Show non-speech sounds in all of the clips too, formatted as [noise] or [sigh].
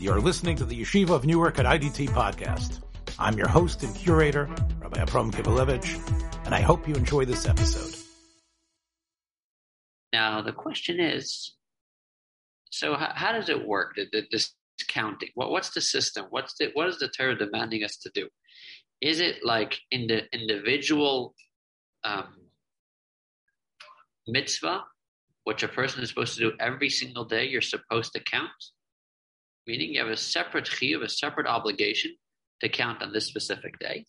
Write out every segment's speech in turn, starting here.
You're listening to the Yeshiva of Newark at IDT podcast. I'm your host and curator, Rabbi Abram Kibalevich, and I hope you enjoy this episode. Now, the question is, so how, how does it work, the, this counting? What, what's the system? What's the, what is the Torah demanding us to do? Is it like in the individual um, mitzvah, which a person is supposed to do every single day, you're supposed to count? Meaning you have a separate chiyuv, a separate obligation to count on this specific day.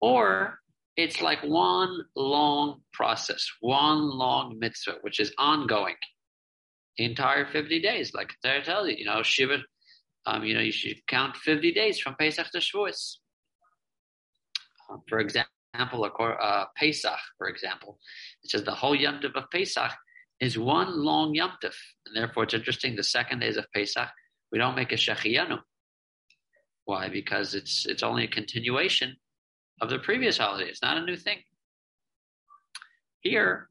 Or it's like one long process, one long mitzvah, which is ongoing entire 50 days. Like I tell you, you know, Shiva, um, you know, you should count 50 days from Pesach to Shavuos. Um, for example, uh, Pesach, for example, it says the whole Yom Tov of Pesach is one long Yom Tov. And therefore, it's interesting, the second days of Pesach, we don't make a Shehecheyanu. Why? Because it's it's only a continuation of the previous holiday. It's not a new thing. Here,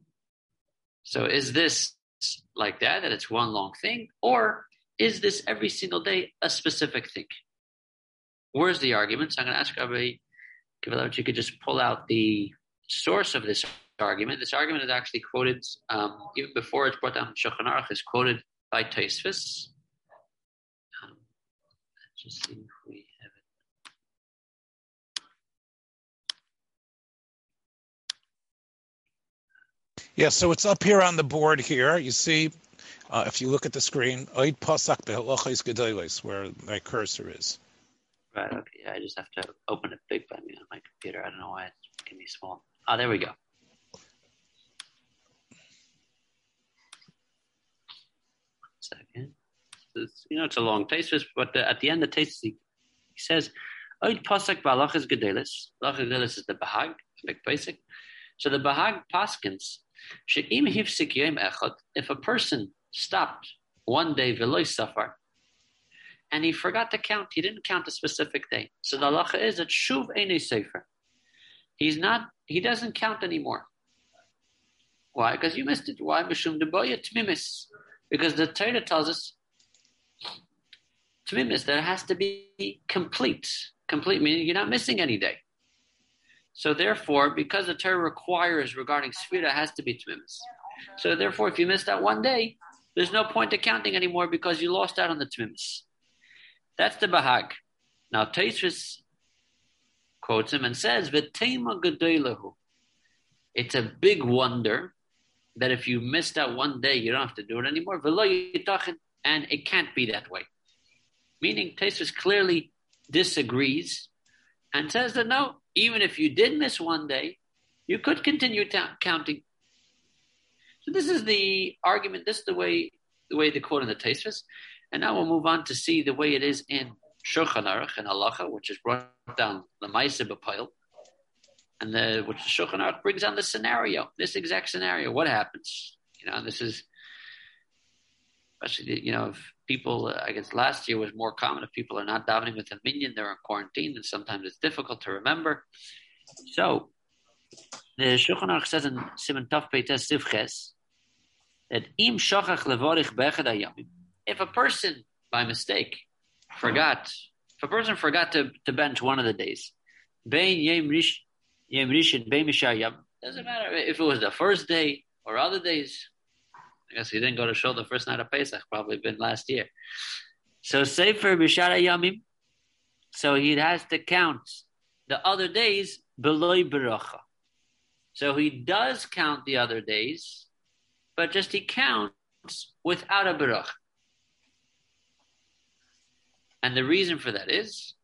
so is this like that, that it's one long thing, or is this every single day a specific thing? Where's the argument? So I'm going to ask Rabbi if you could just pull out the source of this argument. This argument is actually quoted um, even before it's brought down in. Is quoted by Tosfos. Just see if we have it. Yeah, so it's up here on the board here. You see, uh, if you look at the screen, Oid Pasak Behalachis Gedolis, where my cursor is. Right, okay. I just have to open it big by me on my computer. I don't know why it's making me small. Oh, there we go. second. It's, you know, it's a long taste, but the, at the end of the taste, he, he says, Oid Pasak Balachas Gedelis. Balachas Gedelis is the Bahag, big basic. So the Bahag Paskins, She'im Hifsik Yom Echad, if a person stopped one day, Veloy Safar, and he forgot to count, he didn't count a specific day. So the halacha is that Shuv Eine Sefer. He's not, he doesn't count anymore. Why? Because you missed it. Why? Because the Torah tells us tmimis that has to be complete. Complete meaning you're not missing any day. So therefore, because the Torah requires regarding Sfira has to be tmimis. So therefore, if you miss that one day, there's no point to counting anymore because you lost out on the tmimis. That's the Bahag. Now Tosfos quotes him and says, "V'tema gedolahu." It's a big wonder that if you missed out one day, you don't have to do it anymore. And it can't be that way. Meaning, Tosfos clearly disagrees and says that no, even if you did miss one day, you could continue ta- counting. So this is the argument. This is the way the way they quote in the Tosfos. And now we'll move on to see the way it is in Shulchan Aruch and Halacha, which is brought down the Maisa B'Pile and the which the Shulchan Aruch brings on the scenario, this exact scenario. What happens? You know, this is especially you know if people. Uh, I guess last year was more common if people are not davening with a minyan, they're in quarantine, and sometimes it's difficult to remember. So the Shulchan Aruch says in Simon Tov Peites Sivches that im shachach levorich bechad ayamim. If a person by mistake forgot, if a person forgot to, to bench one of the days, bein yem rish Yom Rishon Beimishayam. Doesn't matter if it was the first day or other days. I guess he didn't go to show the first night of Pesach, probably been last year. So Sefer Bishara Yamim. So he has to count the other days below Beracha. So he does count the other days, but just he counts without a Beracha. And the reason for that is,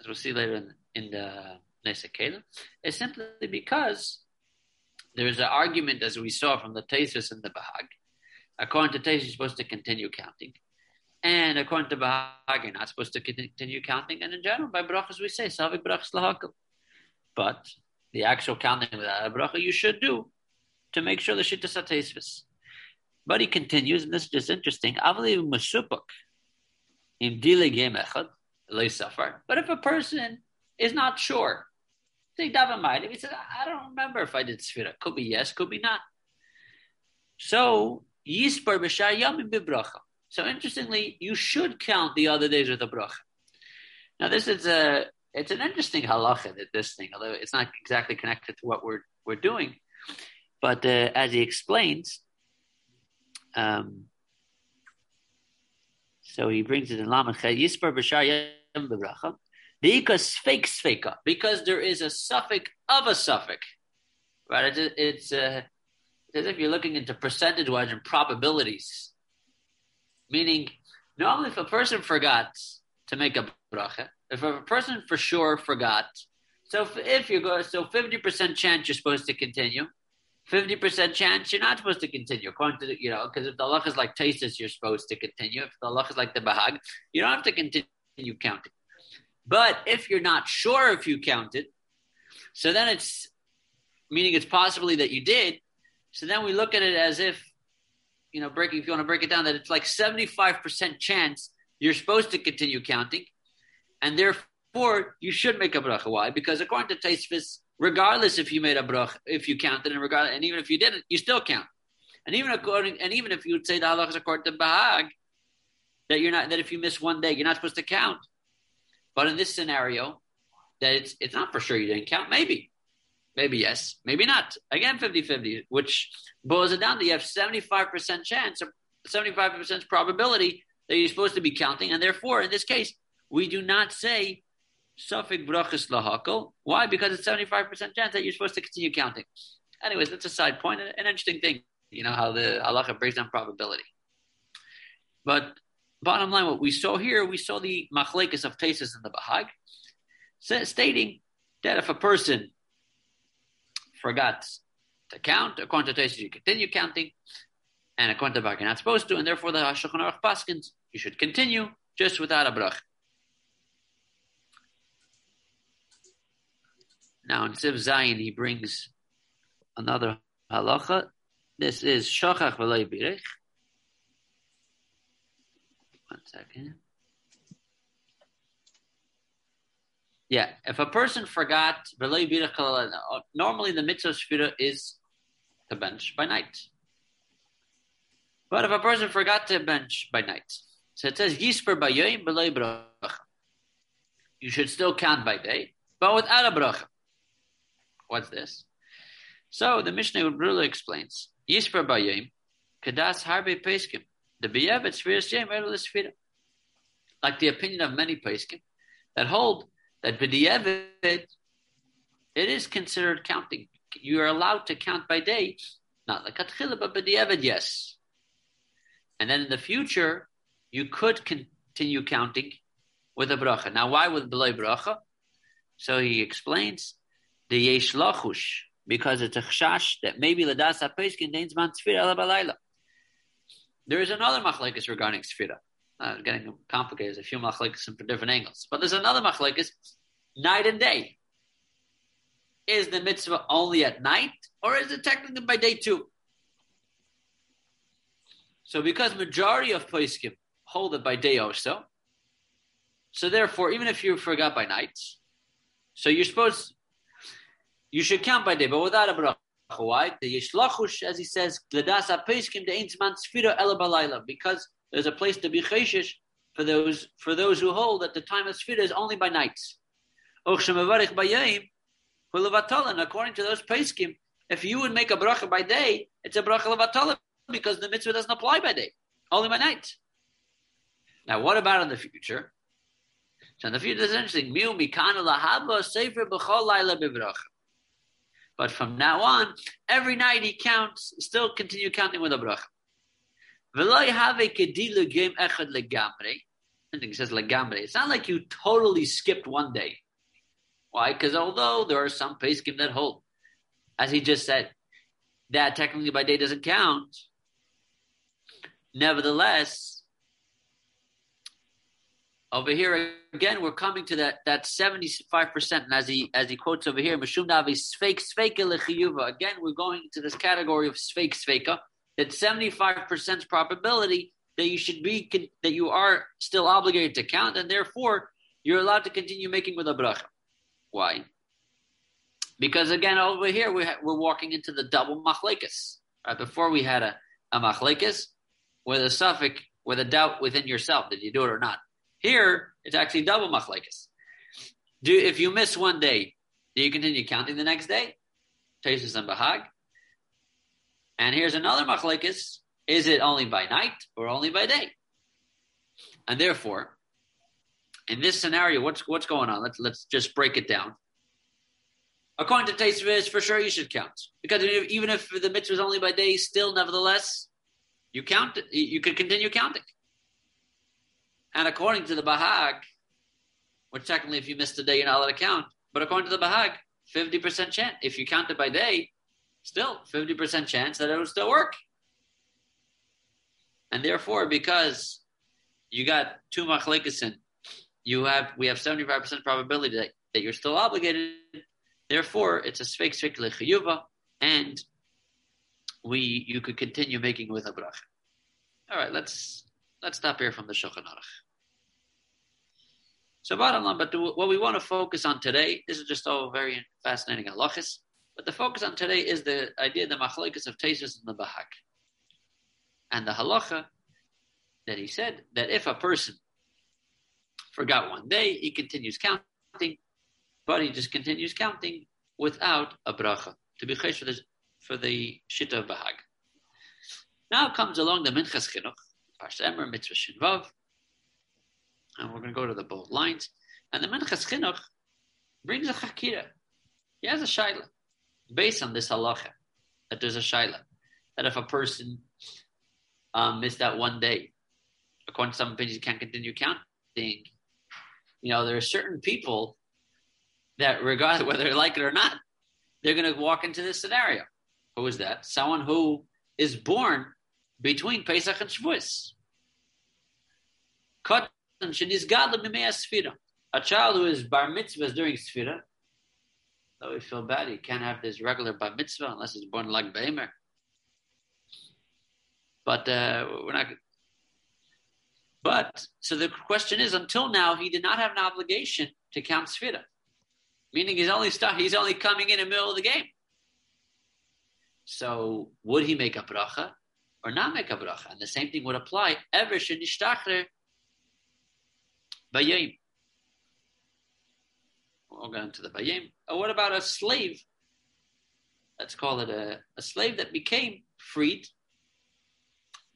as we'll see later in, in the Nesek is simply because there's an argument, as we saw from the Tosfos and the Bahag. According to Tosfos, you're supposed to continue counting. And according to Bahag, you're not supposed to continue counting. And in general, by brachas, we say, Savik brachas lahakal. But the actual counting without a bracha, you should do to make sure the shittas are But he continues, and this is just interesting. Avali masupuk im dilig echad, But if a person is not sure, Think David He said, I don't remember if I did Sfira. Could be yes, could be not. So, Yispar B'Shar Yamim Bibracha. So interestingly, you should count the other days with a bracha. Now this is a it's an interesting halacha that this thing, although it's not exactly connected to what we're we're doing, but uh, as he explains, um, so he brings it in Lamed Yispar B'Shar Yom B'Bracha because fake sveka because there is a suffix of a suffix, right? It's it's, uh, as if you're looking into percentage wise and probabilities, meaning normally if a person forgot to make a bracha, if a person for sure forgot, so if, you go, so 50% chance you're supposed to continue, 50% chance you're not supposed to continue, according to, the, you know, because if the Allah is like tastes, you're supposed to continue. If the Allah is like the bahag, you don't have to continue counting. But if you're not sure if you counted, so then it's meaning it's possibly that you did. So then we look at it as if, you know, breaking, if you want to break it down, that it's like 75% chance you're supposed to continue counting. And therefore, you should make a bracha. Why? Because according to Tosfos, regardless if you made a bracha, if you counted, and regardless, and even if you didn't, you still count. And even according, and even if you would say the halach is according to Bahag, that you're not, that if you miss one day, you're not supposed to count. But in this scenario, that it's it's not for sure you didn't count. Maybe. Maybe yes, maybe not. Again, 50-50, which boils it down to you have 75% chance or 75% probability that you're supposed to be counting. And therefore, in this case, we do not say suffix brachas lahakal. Why? Because it's 75% chance that you're supposed to continue counting. Anyways, that's a side point, an interesting thing. You know how the halacha breaks down probability. But bottom line, what we saw here, we saw the machlekes of Tosfos and the Bahag, stating that if a person forgot to count, according to Tosfos, you continue counting, and according to Bahag, you're not supposed to, and therefore the Hashulchan Aruch Paskins, you should continue just without a brach. Now in Siv Zayin, he brings another halacha. This is Shachach V'lei Birich. One second. Yeah, if a person forgot, uh, normally the mitzvah shvira is to bench by night. But if a person forgot to bench by night, so it says yisper. You should still count by day, but without a bracha. What's this? So the Mishnah really explains yisper bayoim kadas harbe peskim the biyavet spheres shem like the opinion of many peskim that hold that b'diyevet it is considered counting. You are allowed to count by day, not like atchila, but b'diyevet, yes. And then in the future, you could continue counting with a bracha. Now, why with belay bracha? So he explains the yesh lachush because it's a chash that maybe ladas apeskin dains man tzfir there is another machlekes regarding sfira. Uh, getting complicated. There's a few machlekes from different angles, but there's another machlekes night and day. Is the mitzvah only at night, or is it technically by day too? So, because majority of poskim hold it by day also, so therefore, even if you forgot by night, so you're supposed you should count by day, but without a bracha. Why? The Yishlachush, as he says, Gladasa Peskim the Aintzman Sfira Ela because there's a place to be cheshish for those for those who hold that the time of Sfira is only by nights. According to those Peskim, if you would make a bracha by day, it's a bracha levatala because the mitzvah doesn't apply by day, only by night. Now, what about in the future? So in the future, it's interesting. But from now on, every night he counts, still continue counting with a bracha. V'loy have kedilu game echad legamre. I think it says legamre. It's not like you totally skipped one day. Why? Because although there are some peskim that hold, as he just said, that technically by day doesn't count. Nevertheless, over here again, we're coming to that that seventy five percent, and as he as he quotes over here, Mashum Navi Sfeik Sfeika Lechiyuva. Again, we're going to this category of Sfeik Sfeika. Five percent probability that you should be that you are still obligated to count, and therefore you're allowed to continue making with a bracha. Why? Because again, over here we we're walking into the double machlekes. Right before we had a, a where the suffix with a doubt within yourself did you do it or not. Here, it's actually double machlekes. Do if you miss one day, do you continue counting the next day? Tosfos and Bahag. And here's another machlekes: is it only by night or only by day? And therefore, in this scenario, what's what's going on? Let's let's just break it down. According to Tosfos, for sure you should count because even if the mitzvah is only by day, still nevertheless you count. You could continue counting. And according to the Bahag, which technically, if you missed a day, you're not allowed to count. But according to the Bahag, fifty percent chance if you count it by day, still 50% chance that it will still work. And therefore, because you got two machlekes you have we have 75% probability that, that you're still obligated. Therefore, it's a sfeik sfeik lechiyuva, and we you could continue making with a bracha. All right, let's let's stop here from the Shulchan Aruch. So bottom line, but what we want to focus on today, this is just all very fascinating halachas. But the focus on today is the idea, the machlokes of Tosfos and the Bahag. And the halacha that he said that if a person forgot one day, he continues counting, but he just continues counting without a bracha to be chesh for the, for the shita of Bahag. Now comes along the Minchas Chinuch, Parsemer, Mitzvah Shinvav, and we're going to go to the both lines. And the Minchas Chinuch brings a chakira. He has a shaila based on this halacha, that there's a shaila, that if a person um, missed that one day, according to some opinions, can't continue counting. You know, there are certain people that, regardless [laughs] whether they like it or not, they're going to walk into this scenario. Who is that? Someone who is born between Pesach and Shavuos. A child who is bar mitzvah during Sfira, Though we feel bad, he can't have this regular bar mitzvah unless he's born like Behemer. But uh, we're not. But so the question is, until now, he did not have an obligation to count Sfira, meaning he's only start, he's only coming in the middle of the game. So would he make a bracha or not make a bracha? And the same thing would apply ever shenishtacher bayim we'll go into the bayim. Or what about a slave? Let's call it a, a slave that became freed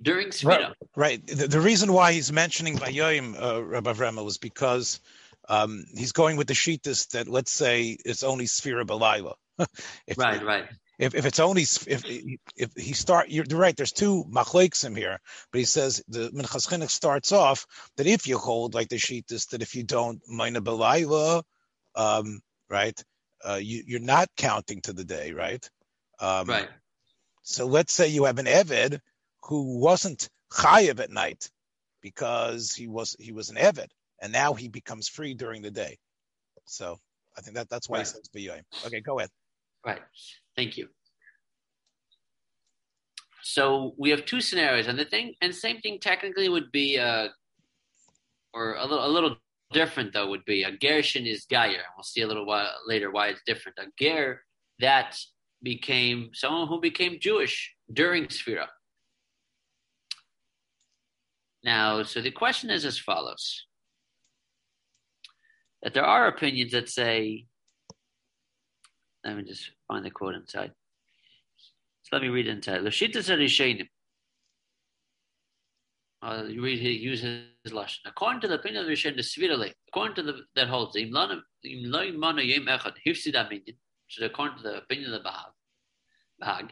during Svira. Right. right. The, the, reason why he's mentioning Bayim, uh, Rabbi Vremel, is because um, he's going with the sheetis that let's say it's only Sphira Belila. [laughs] right, right. If, if it's only if if he start, you're right. There's two machleksim here, but he says the Minchas starts off that if you hold like the sheetis that if you don't mina belayla, um, right? Uh, you, are not counting to the day, right? Um, right. So let's say you have an Evid who wasn't chayiv at night because he was he was an Evid, and now he becomes free during the day. So I think that that's why right. he says b'yoyim. Okay, go ahead. Right. Thank you. So we have two scenarios, and the thing, and same thing technically would be, uh, or a little, a little different though would be a Gershon is Gayer. We'll see a little while later why it's different. A Ger that became someone who became Jewish during Sphira. Now, so the question is as follows: that there are opinions that say, let me just find the quote inside. So let me read it inside. Lashita you read he uses lashon. According to the opinion of Rishon, the Svirale, according to the that holds im lo mana yem echad hifsida minyan, which is according to the opinion of the Bahag.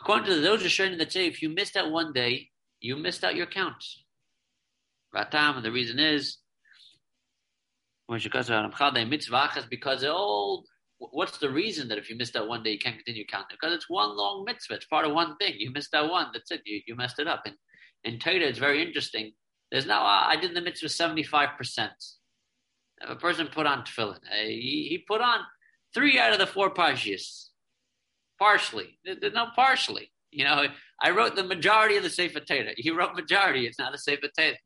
According to those Rishonim that say if you missed out one day, you missed out your count. Ratam, and the reason is when she goes around mitzvah because oh, all what's the reason that if you missed out one day you can't continue counting? Because it's one long mitzvah. It's part of one thing. You missed out one. That's it. You, you messed it up. And in Torah, it's very interesting. There's now, I did the mitzvah 75%. If a person put on tefillin, uh, he, he put on three out of the four parshas. Partially. No partially. You know, I wrote the majority of the Sefer Torah. You wrote majority. It's not a Sefer Torah.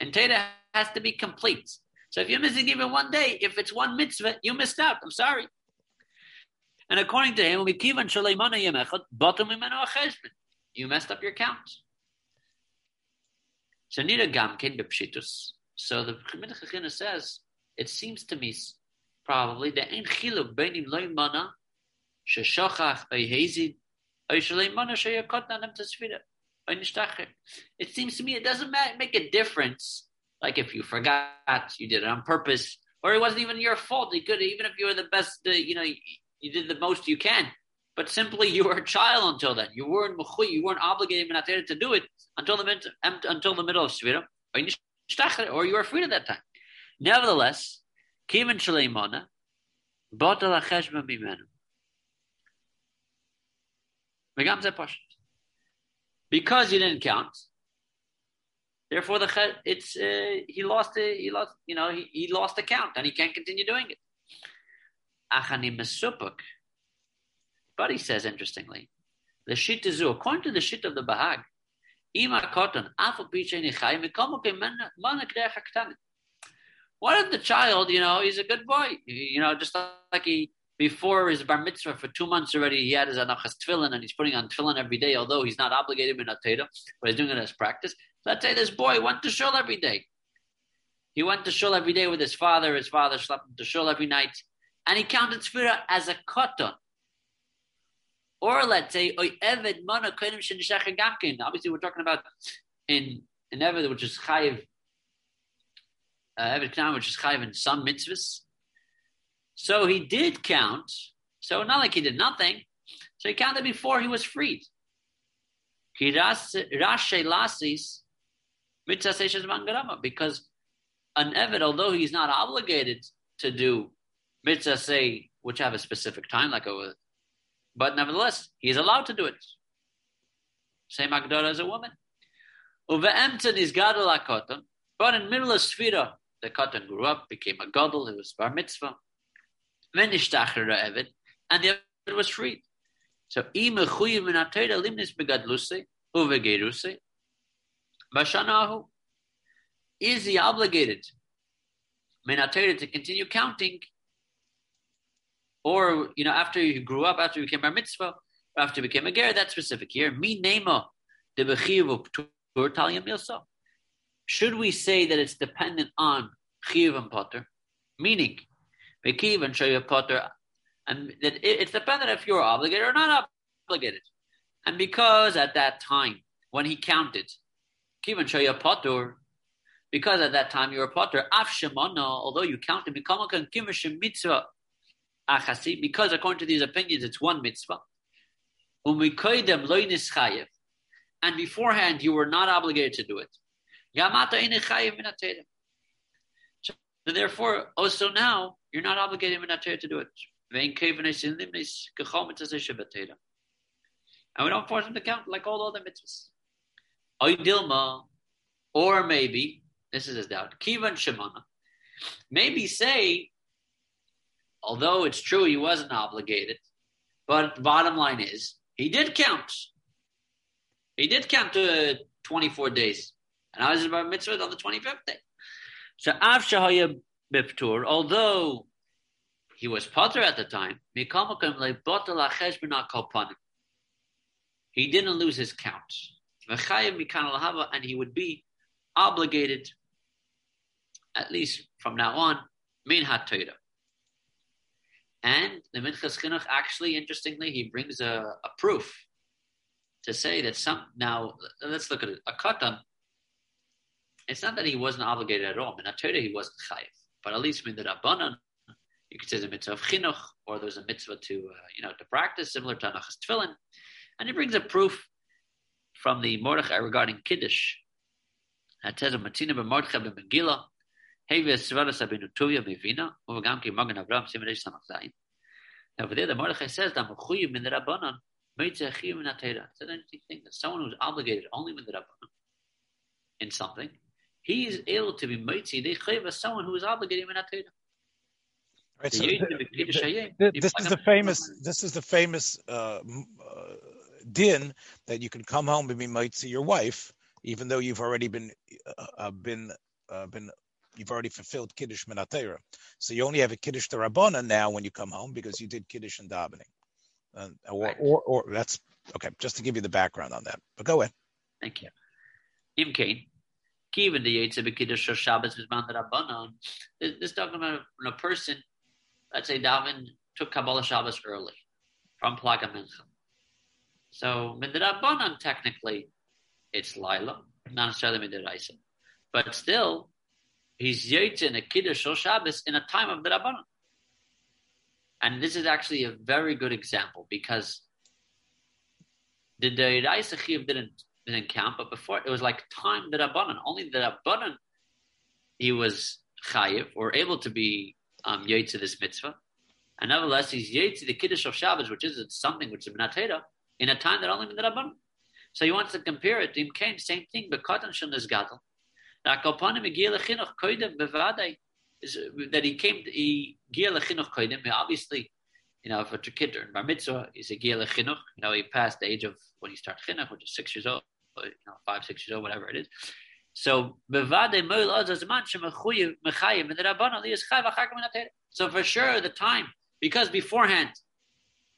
And Torah has to be complete. So if you're missing even one day, if it's one mitzvah, you missed out. I'm sorry. And according to him, you messed up your count. So nida gam ken bepshitus. So the Mincha says, it seems to me probably that ain't chiluk beinim loy mana sheshachach oyhezid oyshalei mana sheyakotna nem tasvira. It seems to me it doesn't make a difference. Like if you forgot, you did it on purpose, or it wasn't even your fault. It could, even if you were the best, you know, you, you, did the most you can. But simply, you were a child until then. You weren't you weren't obligated to do it until the until the middle of svira, or you were free at that time. Nevertheless, kiven shleimana, batal acheshma bimenu. Because you didn't count. Therefore, the it's uh, he lost the he lost you know he, he lost the count and he can't continue doing it. Achani mesupuk. But he says interestingly, the shit is according to the shit of the Bahag. Koton What if the child, you know, he's a good boy, you know, just like he before his bar mitzvah for two months already, he had his anachas tefillin and he's putting on tefillin every day, although he's not obligated in ateda, but he's doing it as practice. Let's say this boy went to shul every day. He went to shul every day with his father. His father slept to shul every night, and he counted tefillah as a katan. Or let's say, Obviously, we're talking about in in Eved, which is chayiv, uh, Eved which is chayiv in some mitzvahs. So he did count. So not like he did nothing. So he counted before he was freed. Because an Evid, although he's not obligated to do mitzvah say, which have a specific time, like a, but nevertheless, he's allowed to do it. Same Agdara as a woman. Uve'emten is gadol akotan, but in middle of Sfira, the cotton grew up, became a gadol, it was bar mitzvah and the Evid was freed. So, ima chuyiv min atayda limnis begadluse uvegeruse bashanahu. Is he obligated min to continue counting, or you know after he grew up, after he became a mitzvah, after he became a ger? That's specific here. Mi nema de. Should we say that it's dependent on chiv and potter, meaning Mekiv and Shaya Potter, and that it's dependent if you're obligated or not obligated. And because at that time, when he counted, Kivan Shaya Potter, because at that time you were Potter, Af although you counted, Mikamakan Kimashim Mitzvah Achasi, because according to these opinions, it's one mitzvah. And beforehand, you were not obligated to do it. So therefore, oh, also now, you're not obligated to do it. And we don't force them to count like all other mitzvahs. Or maybe, this is his doubt, Kivan Shemana. Maybe say, although it's true he wasn't obligated, but the bottom line is, he did count. He did count to 24 days. And I was about mitzvah on the 25th day. So Av Shahaya Biptur, although he was potter at the time, he didn't lose his count. And he would be obligated, at least from now on, min And the Minchas Chinuch actually, interestingly, he brings a, a, proof to say that some. Now, let's look at it. A katan, it's not that he wasn't obligated at all. In Torah, he wasn't chayiv. But at least with the Rabbanan, you could say the mitzvah of chinuch, or there's a mitzvah to, uh, you know, to practice, similar to Anachas Tefillin. And he brings a proof from the Mordechai regarding Kiddush. That says, a Matina b'Mordechai b'Megillah, Over there, the Mordechai says, that Mechuyiv min the Rabbanan, Meitzah chiyuv min It's an interesting thing that someone who's obligated only with the Rabbanan in something, he is able to be mitzi they chayv as someone who is obligated in Atayda. Right, so the, the, this is the famous. This is the famous uh, uh, din that you can come home and be mitzi your wife, even though you've already been uh, uh been uh, been you've already fulfilled kiddush minatera. So you only have a kiddush to rabbana now when you come home because you did kiddush and davening. Uh, or, right. or, or that's okay. Just to give you the background on that, but go ahead. Thank you. Im Kane, Even the Yates Yetzer B'Kiddush Shabbos is Rabbanon. This talking about a person, let's say Davin took Kabbalah Shabbos early from Plaga Mincha. So Midrabanan technically it's Lila, not necessarily Midraisa. But still, he's Yetzer in a Kiddush Shabbos in a time of the Rabbanan. And this is actually a very good example because the Deraisa Chiv didn't didn't count, but before it was like time the Rabbanan. Only the Rabbanan he was chayiv or able to be um, to this mitzvah, and nevertheless he's to the kiddush of Shabbos, which is something which is minatera, in a time that only the Rabbanan. So he wants to compare it. Im came same thing, but katan shel nizgadol. That he came, to, he gil lechinuch koidim. Obviously, you know, if a kid in bar mitzvah, he's a gil lechinuch. You know, he passed the age of when he starts chinuch, which is six years old you know, five, six years old, whatever it is. So so for sure the time because beforehand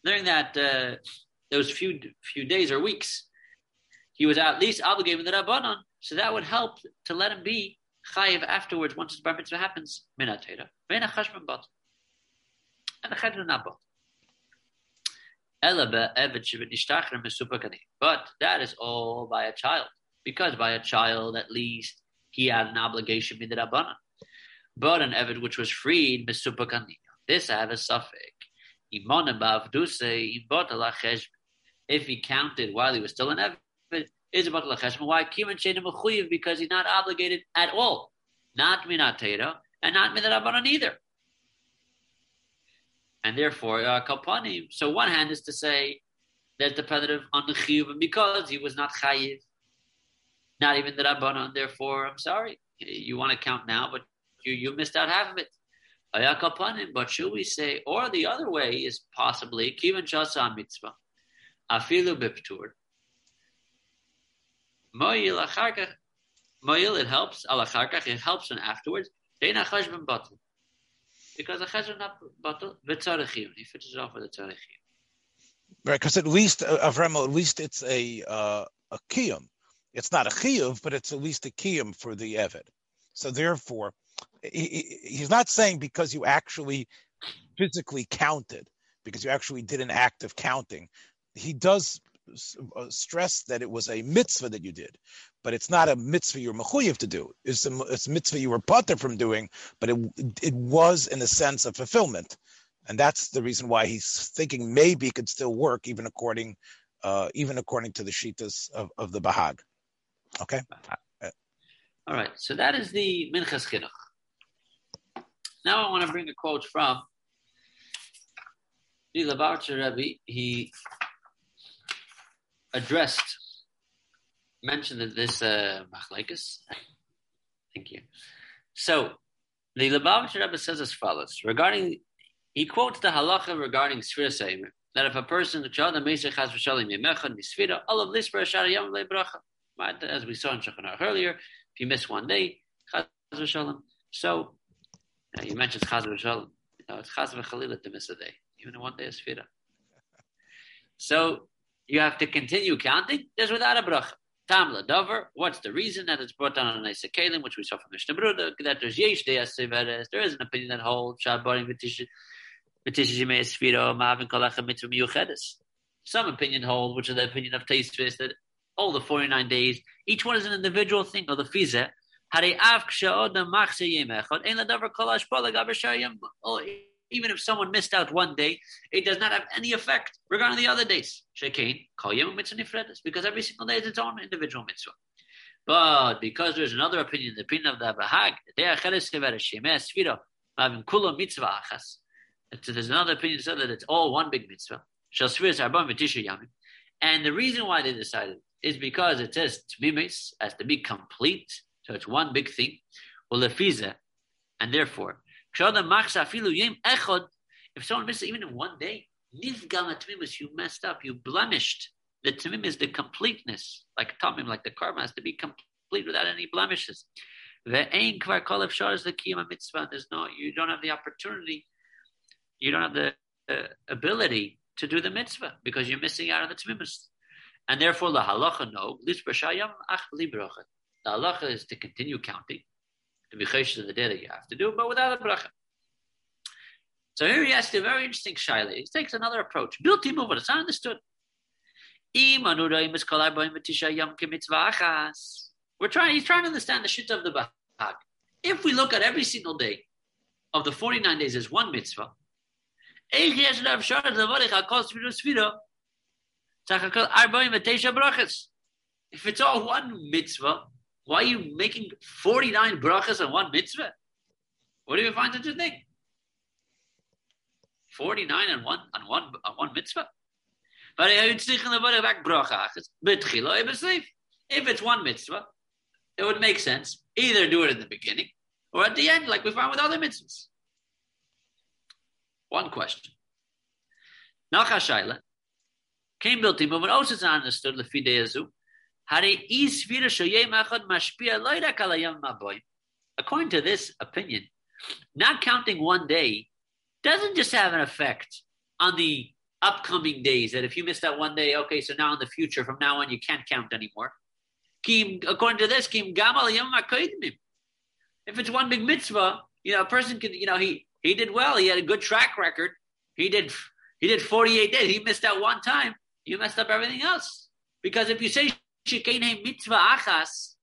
during that uh, those few few days or weeks he was at least obligated with the rabbanon. So that would help to let him be chayiv afterwards once his bar mitzvah happens. Minatera and the cheshbon not bot but that is all by a child, because by a child at least he had an obligation midrabanan. But an Evid which was freed, this I have a suffix. If he counted while he was still an Evid, is about lacheshma. Why Because he's not obligated at all, not minatera and not midrabanan either. And therefore, uh, kalpanim. So one hand is to say there's dependent on the chiyuv, and because he was not chayiv, not even the rabbanon. Therefore, I'm sorry, you want to count now, but you you missed out half of it. But should we say, or the other way is possibly kivan shasa mitzvah, afilu biptur. Moyil acharkach, moyil it helps alacharkach it helps and afterwards. Deina chashbon batel because the chesed not batal v'tzarechiyun. He finishes off with a tzarechiyun. Right, because at least uh, Avremo, at least it's a uh, a kiyum. It's not a chiyuv, but it's at least a kiyum for the evid. So therefore, he, he's not saying because you actually physically counted, because you actually did an act of counting. He does uh, stress that it was a mitzvah that you did, but it's not a mitzvah you're mechuyev to do. It's a, it's a mitzvah you were putter from doing, but it it was in the sense of fulfillment, and that's the reason why he's thinking maybe it could still work even according uh, even according to the shitas of, of the Bahag. Okay. All right. So that is the Minchas Chinuch. Now I want to bring a quote from the Lubavitcher Rebbe. He addressed mentioned that this uh. Thank you. So the Lubavitcher Rebbe says as follows regarding. He quotes the halacha regarding Sfira Seimer that if a person all of this as we saw in Shulchan earlier, if you miss one day, so uh, you mentioned chaz v'shalom. You know, it's chaz v'chalila to miss a day, even one day is sfira. So you have to continue counting. There's without a bracha. Tam Dover. What's the reason that it's brought down on a Kalim, which we saw from Mishnah Brurah, that there's Yesh Deas Severes. There is an opinion that holds Shabbarim V'tish Yimei Sfiro Mavin Kolacha Mitzvah Miyuchedes. Some opinion hold, which is the opinion of Tosfos, that all the 49 days, each one is an individual thing, or the Fizeh. Hare Av Kshaod Machse Yemechot, Ein Ladover Abishayim, even if someone missed out one day, it does not have any effect regarding the other days. Shekain, call yom mitzvah nifredes, because every single day is its own individual mitzvah. But because there's another opinion, the opinion of the Bahag, mitzvah achas. There's another opinion that that it's all one big mitzvah. And the reason why they decided is because it says tmimis as to be complete, so it's one big thing. Well, and therefore if someone misses even in one day, you messed up, you blemished. The tamim is the completeness, like tamim, like the karma has to be complete without any blemishes. There's no, you don't have the opportunity, you don't have the uh, ability to do the mitzvah because you're missing out on the tamimus. And therefore, the halacha no, The halacha is to continue counting, to be chesed of the day that you have to do, but without a bracha. So here he asks a very interesting shaila. He takes another approach. Built him over. It's not understood. We're trying. He's trying to understand the shit of the bahag. If we look at every single day of the forty-nine days as one mitzvah, if it's all one mitzvah, why are you making 49 brachas on one mitzvah? What do you find such a thing? 49 on one on one on one mitzvah. But if it's one mitzvah, it would make sense. Either do it in the beginning or at the end, like we find with other mitzvahs. One question. Nachashayla came built him, but also understood the lefideazu. According to this opinion, not counting one day doesn't just have an effect on the upcoming days. That if you miss that one day, okay, so now in the future, from now on, you can't count anymore. According to this, if it's one big mitzvah, you know, a person could, you know, he he did well. He had a good track record. He did he did 48 days. He missed out one time. You messed up everything else. Because if you say achas,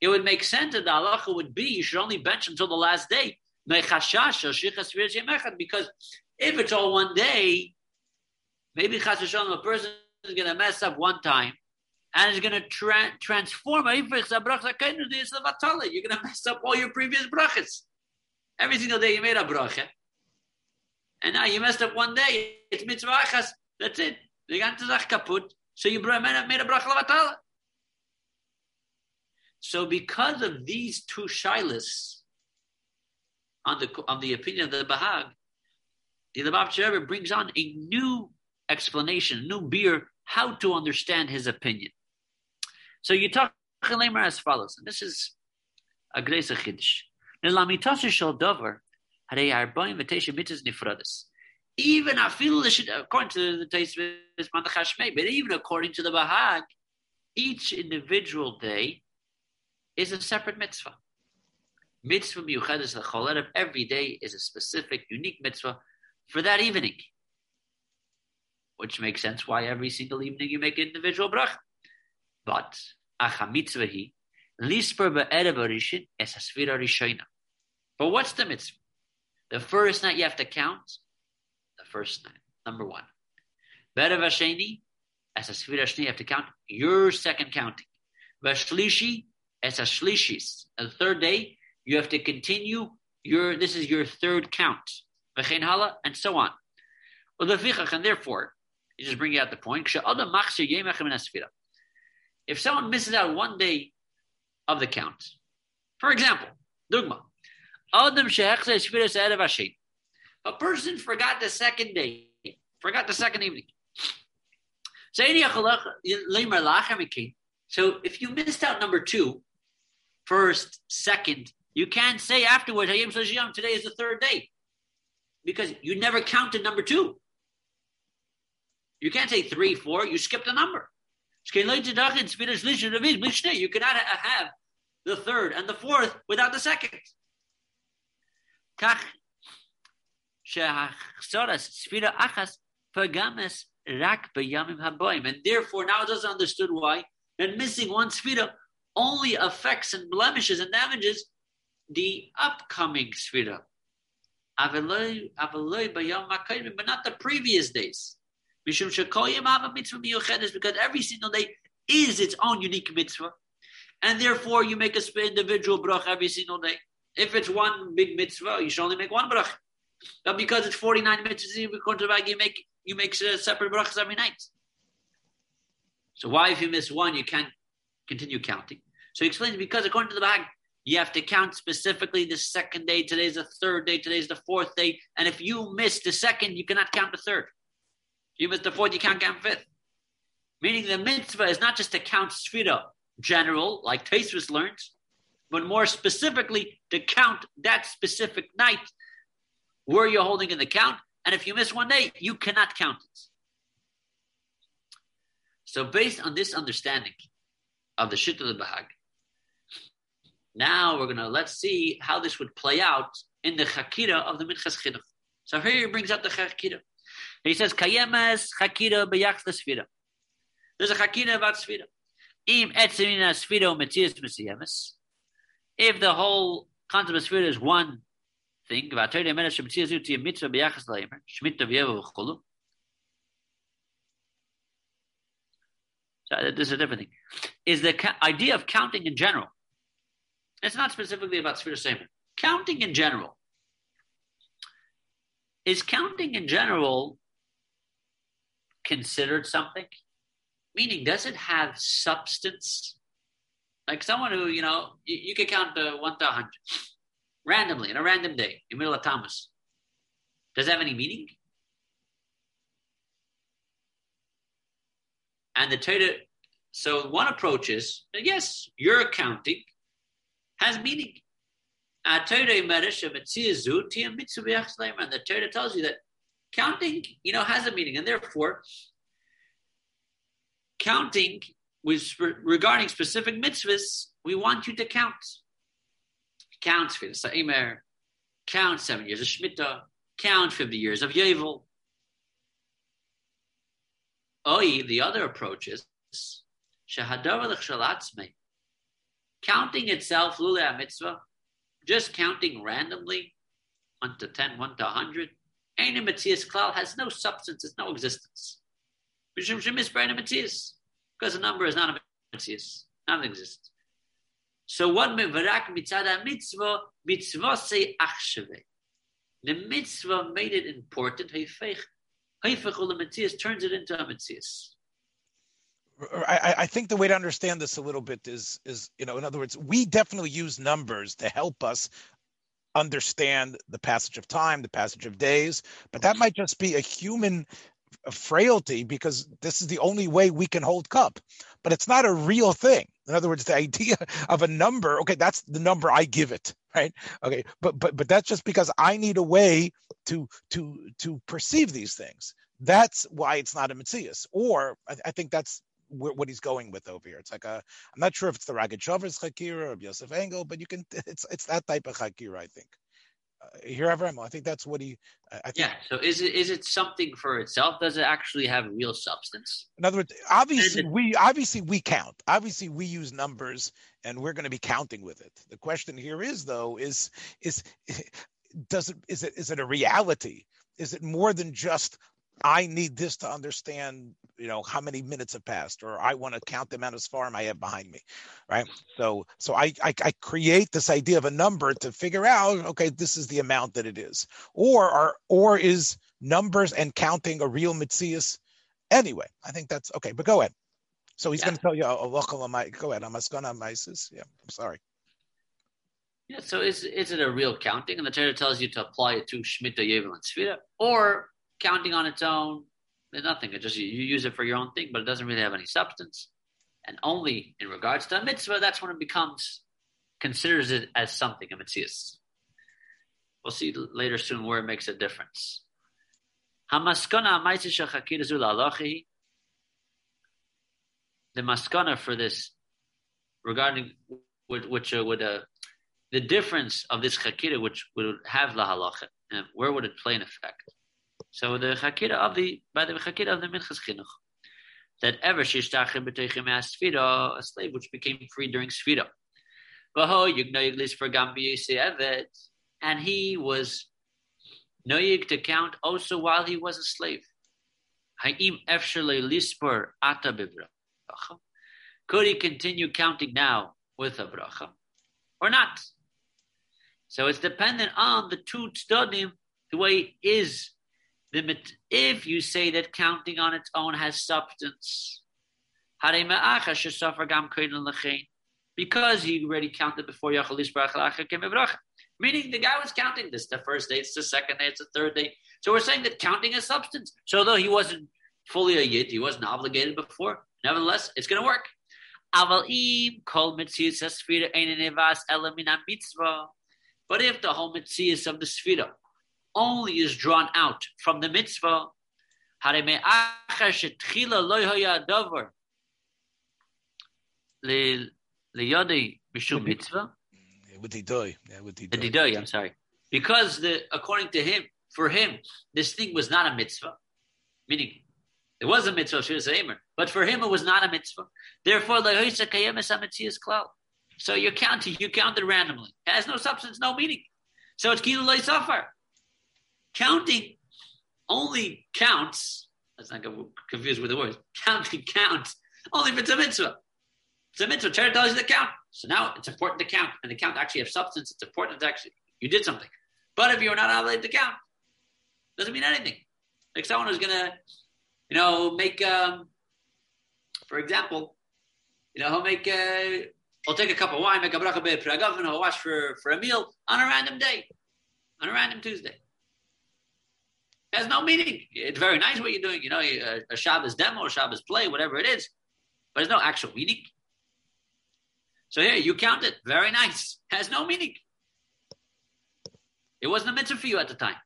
it would make sense that the halacha would be you should only bench until the last day. Because if it's all one day, maybe a person is going to mess up one time and is going to tra- transform. You're going to mess up all your previous brachas. Every single day you made a bracha. And now you messed up one day. It's mitzvah achas. That's it. The ganze kaput. So you made a bracha levatala. So because of these two shilas on the on the opinion of the Bahag, the Lubavitcher Rebbe brings on a new explanation, a new beer, how to understand his opinion. So you talk as follows, and this is a great chiddush. Even according to the taste but even according to the Bahag, each individual day is a separate mitzvah. Mitzvah miyuchedes lecholerev every day is a specific, unique mitzvah for that evening, which makes sense why every single evening you make an individual bracha. But acha mitzvah hi lisper be'erev arishin es. But what's the mitzvah? The first night you have to count. The first night, number one. Be'erev hasheni a hasvira shni you have to count your second counting. Vashlishi as a shlishis. The third day, you have to continue your, this is your third count. And so on. And therefore, you just bring out the point. If someone misses out one day of the count, for example, Dugma, a person forgot the second day, forgot the second evening. So if you missed out number two, first, second. You can't say afterwards, today is the third day. Because you never counted number two. You can't say three, four, you skipped a number. You cannot have the third and the fourth without the second. And therefore, now it doesn't understood why. And missing one sfira only affects and blemishes and damages the upcoming Sfira. But not the previous days. Because every single day is its own unique mitzvah. And therefore, you make a individual brach every single day. If it's one big mitzvah, you should only make one brach. But because it's 49 mitzvahs, according to the Bahag, you make you make separate brachas every night. So why, if you miss one, you can't continue counting? So he explains because according to the Bahag, you have to count specifically the second day. Today's the third day. Today's the fourth day. And if you miss the second, you cannot count the third. If you miss the fourth, you can't count fifth. Meaning the mitzvah is not just to count sfira general, like Tosfos learns, but more specifically to count that specific night where you're holding in the count. And if you miss one day, you cannot count it. So based on this understanding of the Shit of the Bahag, now we're going to let's see how this would play out in the Chakira of the Minchas Chinuch. So here he brings out the Chakira. He says, Kayemes Chakira b'yachs Sfira. There's a Chakira about Sfira. Im etzemina Sfira metzias mesiyemes. If the whole concept of Sfira is one thing. So uh, this is a different thing. Is the ca- idea of counting in general. It's not specifically about Sfira Semer. Counting in general. Is counting in general considered something? Meaning, does it have substance? Like someone who, you know, you, you could count the 1 to a 100 randomly in a random day in the middle of Tammuz. Does that have any meaning? And the Torah, so one approach is, yes, your accounting has meaning. And the Torah tells you that counting, you know, has a meaning, and therefore, counting regarding specific mitzvahs, we want you to count. Count for the Sa'imer, count seven years of Shemitah, count 50 years of Yevel. Oi, the other approach is counting itself, lule mitzvah, just counting randomly, 1 to 10, 1 to 100, Ein Metzias Klal has no substance, it's no existence. Because a number is not a Metzias, not exists. So one mevarak mitzada mitzvah, mitzvah say achshave. The mitzvah made it important. Heifech, heifech ul turns it into a mitzvah. I, I, think the way to understand this a little bit is is you know in other words we definitely use numbers to help us understand the passage of time the passage of days but that might just be a human frailty because this is the only way we can hold cup but it's not a real thing in other words the [laughs] idea of a number okay that's the number i give it right okay but but but that's just because i need a way to to to perceive these things that's why it's not a Metzias. Or I, I, think that's what he's going with over here. It's like a, I'm not sure if it's the Rogatchover's Chakira or Yosef Engel, but you can, [laughs] it's it's that type of Chakira, I think. Uh, here, Avram, I think that's what he. I think, yeah. So is it is it something for itself? Does it actually have real substance? In other words, obviously we obviously we count. Obviously we use numbers, and we're going to be counting with it. The question here is though is is [laughs] does it is it is it a reality? Is it more than just I need this to understand, you know, how many minutes have passed, or I want to count the amount of farm I have behind me, right? So, so I, I, I create this idea of a number to figure out, okay, this is the amount that it is, or are, or is numbers and counting a real mitzias? Anyway, I think that's okay. But go ahead. So he's yeah. going to tell you, oh, go ahead. I'm Yeah, I'm sorry. Yeah, so is is it a real counting? And the Torah tells you to apply it to Shemitah, Yevel, and Sfira, or counting on its own, there's nothing. It just you use it for your own thing, but it doesn't really have any substance. And only in regards to a mitzvah, that's when it becomes considers it as something a mitzvah. We'll see later soon where it makes a difference. The maskana for this regarding which uh, would uh, the difference of this chakira which would have la halacha where would it play an effect? So the chakira of the by the chakira of the minchas chinuch that ever shishtachim b'teichim sfira, a slave which became free during sfira. V'ho yignoyig for gambi evet, and he was noyig to count also while he was a slave. Ha'im efshalei lispor ata b'bracha. Could he continue counting now with a bracha or not? So it's dependent on the two studim, the way is if you say that counting on its own has substance, because he already counted before Meaning the guy was counting this the first day, it's the second day, it's the third day. So we're saying that counting is substance. So though he wasn't fully a yid, he wasn't obligated before, nevertheless, it's going to work. But if the whole mitzvah of the sfira only is drawn out from the mitzvah. mitzvah. With the doy, with the The I'm sorry, because the according to him, for him, this thing was not a mitzvah, meaning it was a mitzvah, Shir but for him it was not a mitzvah. Therefore, so you're counting, you counted randomly. It has no substance, no meaning. So it's kilu suffer. Counting only counts. Let's not get confused with the words. Counting counts only if it's a mitzvah. It's a mitzvah. Torah tells you to count. So now it's important to count, and the count actually have substance. It's important to actually you did something. But if you're not obligated to count, doesn't mean anything. Like someone who's gonna, you know, make, um, for example, you know, he'll make, uh, he'll take a cup of wine, make a bracha be'pragav, and he'll wash for for a meal on a random day, on a random Tuesday. Has no meaning. It's very nice what you're doing, you know, a, uh, a Shabbos demo, a Shabbos play, whatever it is, but there's no actual meaning. So here, you count it. Very nice. Has no meaning. It wasn't a mitzvah for you at the time.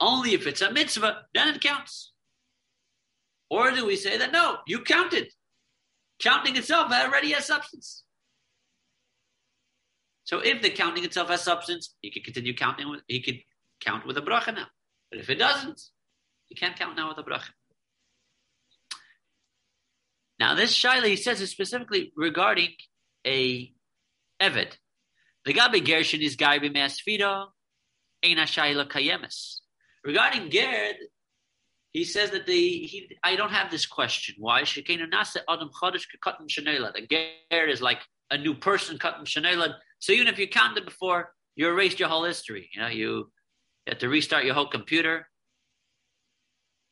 Only if it's a mitzvah, then it counts. Or do we say that no, you counted. Counting itself already has substance. So if the counting itself has substance, he can continue counting. With, he could count with a bracha now. But if it doesn't, you can't count now with a bracha. Now this shaila he says is specifically regarding a eved. The gabi gershin is gaibi me'asfira, ein shaila kayemes. Regarding Gerd, he says that the he, I don't have this question. Why? Shikana Nasse Adam The Gerd is like a new person cutting shenelad. So even if you counted before, you erased your whole history. You know, you have to restart your whole computer,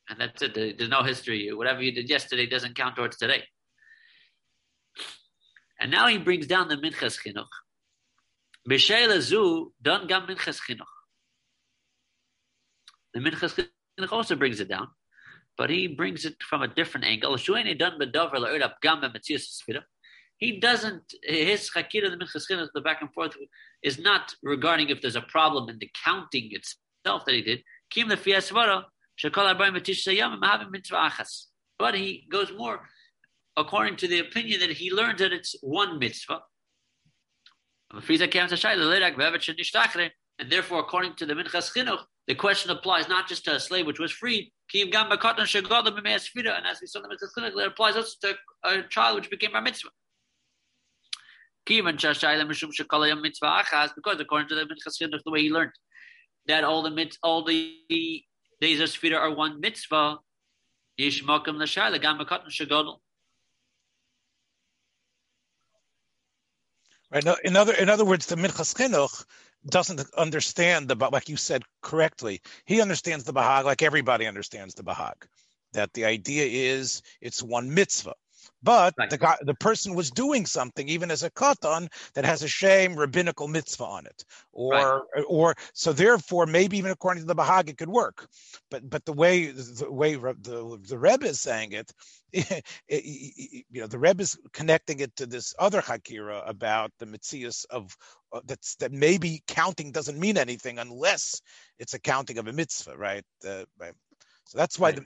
and that's it. There's no history. Whatever you did yesterday doesn't count towards today. And now he brings down the minchas chinuch. B'sheila don gam minchas chinuch. The Minchas Chinuch also brings it down, but he brings it from a different angle. He doesn't, his chakira, the Minchas Chinuch, the back and forth, is not regarding if there's a problem in the counting itself that he did. But he goes more according to the opinion that he learns that it's one mitzvah. And therefore, according to the Minchas Chinuch, the question applies not just to a slave which was freed, and as we saw the Minchas Chinuch, it applies also to a child which became a mitzvah. Because according to the Minchas Chinuch, the way he learned that all the all the days of Sfira are one mitzvah. Right. In other in other words, the Minchas Chinuch doesn't understand the like you said correctly. He understands the Bahag like everybody understands the Bahag. That the idea is it's one mitzvah. But right. the guy, the person was doing something, even as a katan, that has a shame rabbinical mitzvah on it, or right. or so therefore maybe even according to the Bahag it could work, but but the way the way the the Rebbe is saying [laughs] it, it, it, you know, the Rebbe is connecting it to this other hakira about the mitzias of uh, that's that maybe counting doesn't mean anything unless it's a counting of a mitzvah, right? Uh, right. So that's why right. the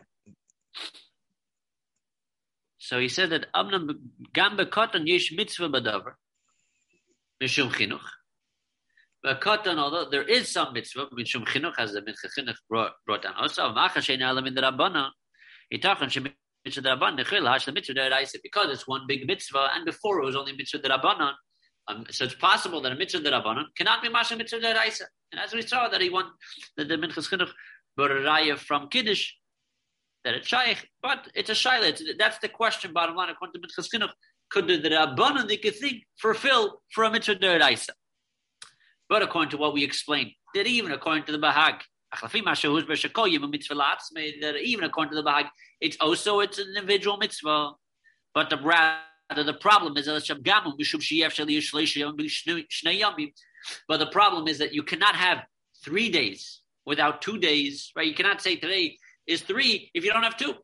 so he said that Amnam Gam Bekotan Yesh Mitzvah Badavar Mishum Chinuch. Bekotan, although there is some mitzvah, Mishum Chinuch, as the Mitzvah Chinuch brought, down also, Macha Shein Alam in the Rabbana, Itachan Shem Mitzvah Rabban, Nechil Hash the Mitzvah Deraisa, because it's one big mitzvah, and before it was only Mitzvah the Rabbanan, um, so it's possible that a Mitzvah the Rabbanan cannot be Masha Mitzvah Deraisa. And as we saw, that he won the, the Minchas Chinuch brought a raya from Kiddush, that it's shaykh, but it's a shaila. That's the question. Bottom line, according to Minchas Chinuch, could the rabbanon they could think fulfill for a mitzvah deraisa? But according to what we explained, that even according to the Bahag, that even according to the Bahag, it's also it's an individual mitzvah. But the rather the problem is but the problem is that you cannot have three days without two days, right? You cannot say today is three if you don't have two.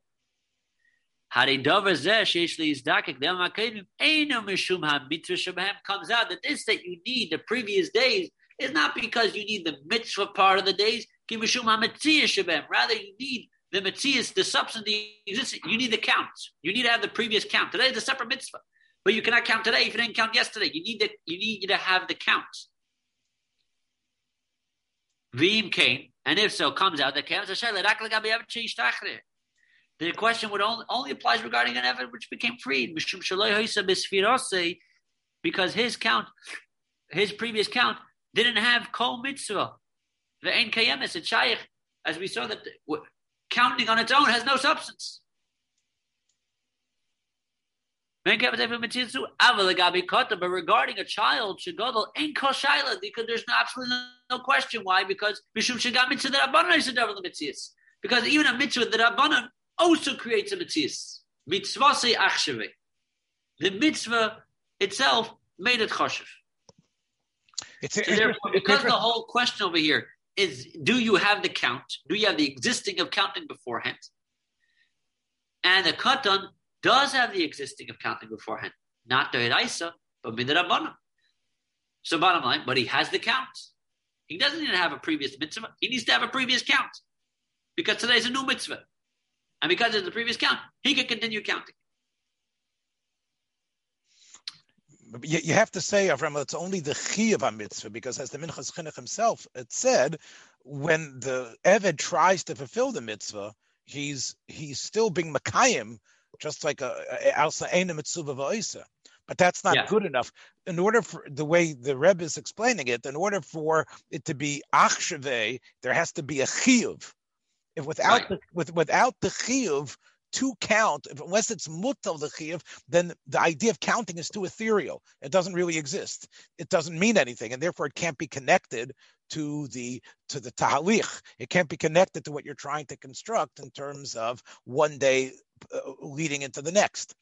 Comes out that this that you need the previous days is not because you need the mitzvah part of the days. Rather, you need the mitzvah, the substance, the existence. You need the count. You need to have the previous count. Today is a separate mitzvah. but you cannot count today if you didn't count yesterday. You need to, you need to have the count. Vim Kane, and if so, comes out that the question would only, only applies regarding an Evid which became freed. Because his count, his previous count, didn't have kol mitzvah. The ein kayemis, shaykh, as we saw that counting on its own has no substance. But regarding a child, Shagadol ain't koshaila because there's absolutely no question why. Because Mishum Shagam mitzvah the Rabbanon is a double mitzvahs. Because even a mitzvah the Rabbanon also creates a mitzvahs. Mitzvah achsheve. The mitzvah itself made it choshev. It's, so therefore, because the whole question over here is: Do you have the count? Do you have the existing of counting beforehand? And the katan does have the existing of counting beforehand, not the Iraisa, but Midrabana. So bottom line, but he has the count. He doesn't need to have a previous mitzvah. He needs to have a previous count. Because today is a new mitzvah. And because it's a previous count, he can continue counting. You, you have to say, Avram, it's only the chi of a mitzvah, because as the Minchas Chinuch himself it said, when the Eved tries to fulfill the mitzvah, he's he's still being Makayim just like a Alsa Eina Mitsuva Va'isa. But that's not yeah. good enough. In order for the way the Rebbe is explaining it, in order for it to be achshave, there has to be a chiyuv. If without right. the, with without the chiyuv to count, if, unless it's mutal the chiyuv, then the idea of counting is too ethereal. It doesn't really exist. It doesn't mean anything, and therefore it can't be connected to the to the tahalich. It can't be connected to what you're trying to construct in terms of one day uh, leading into the next.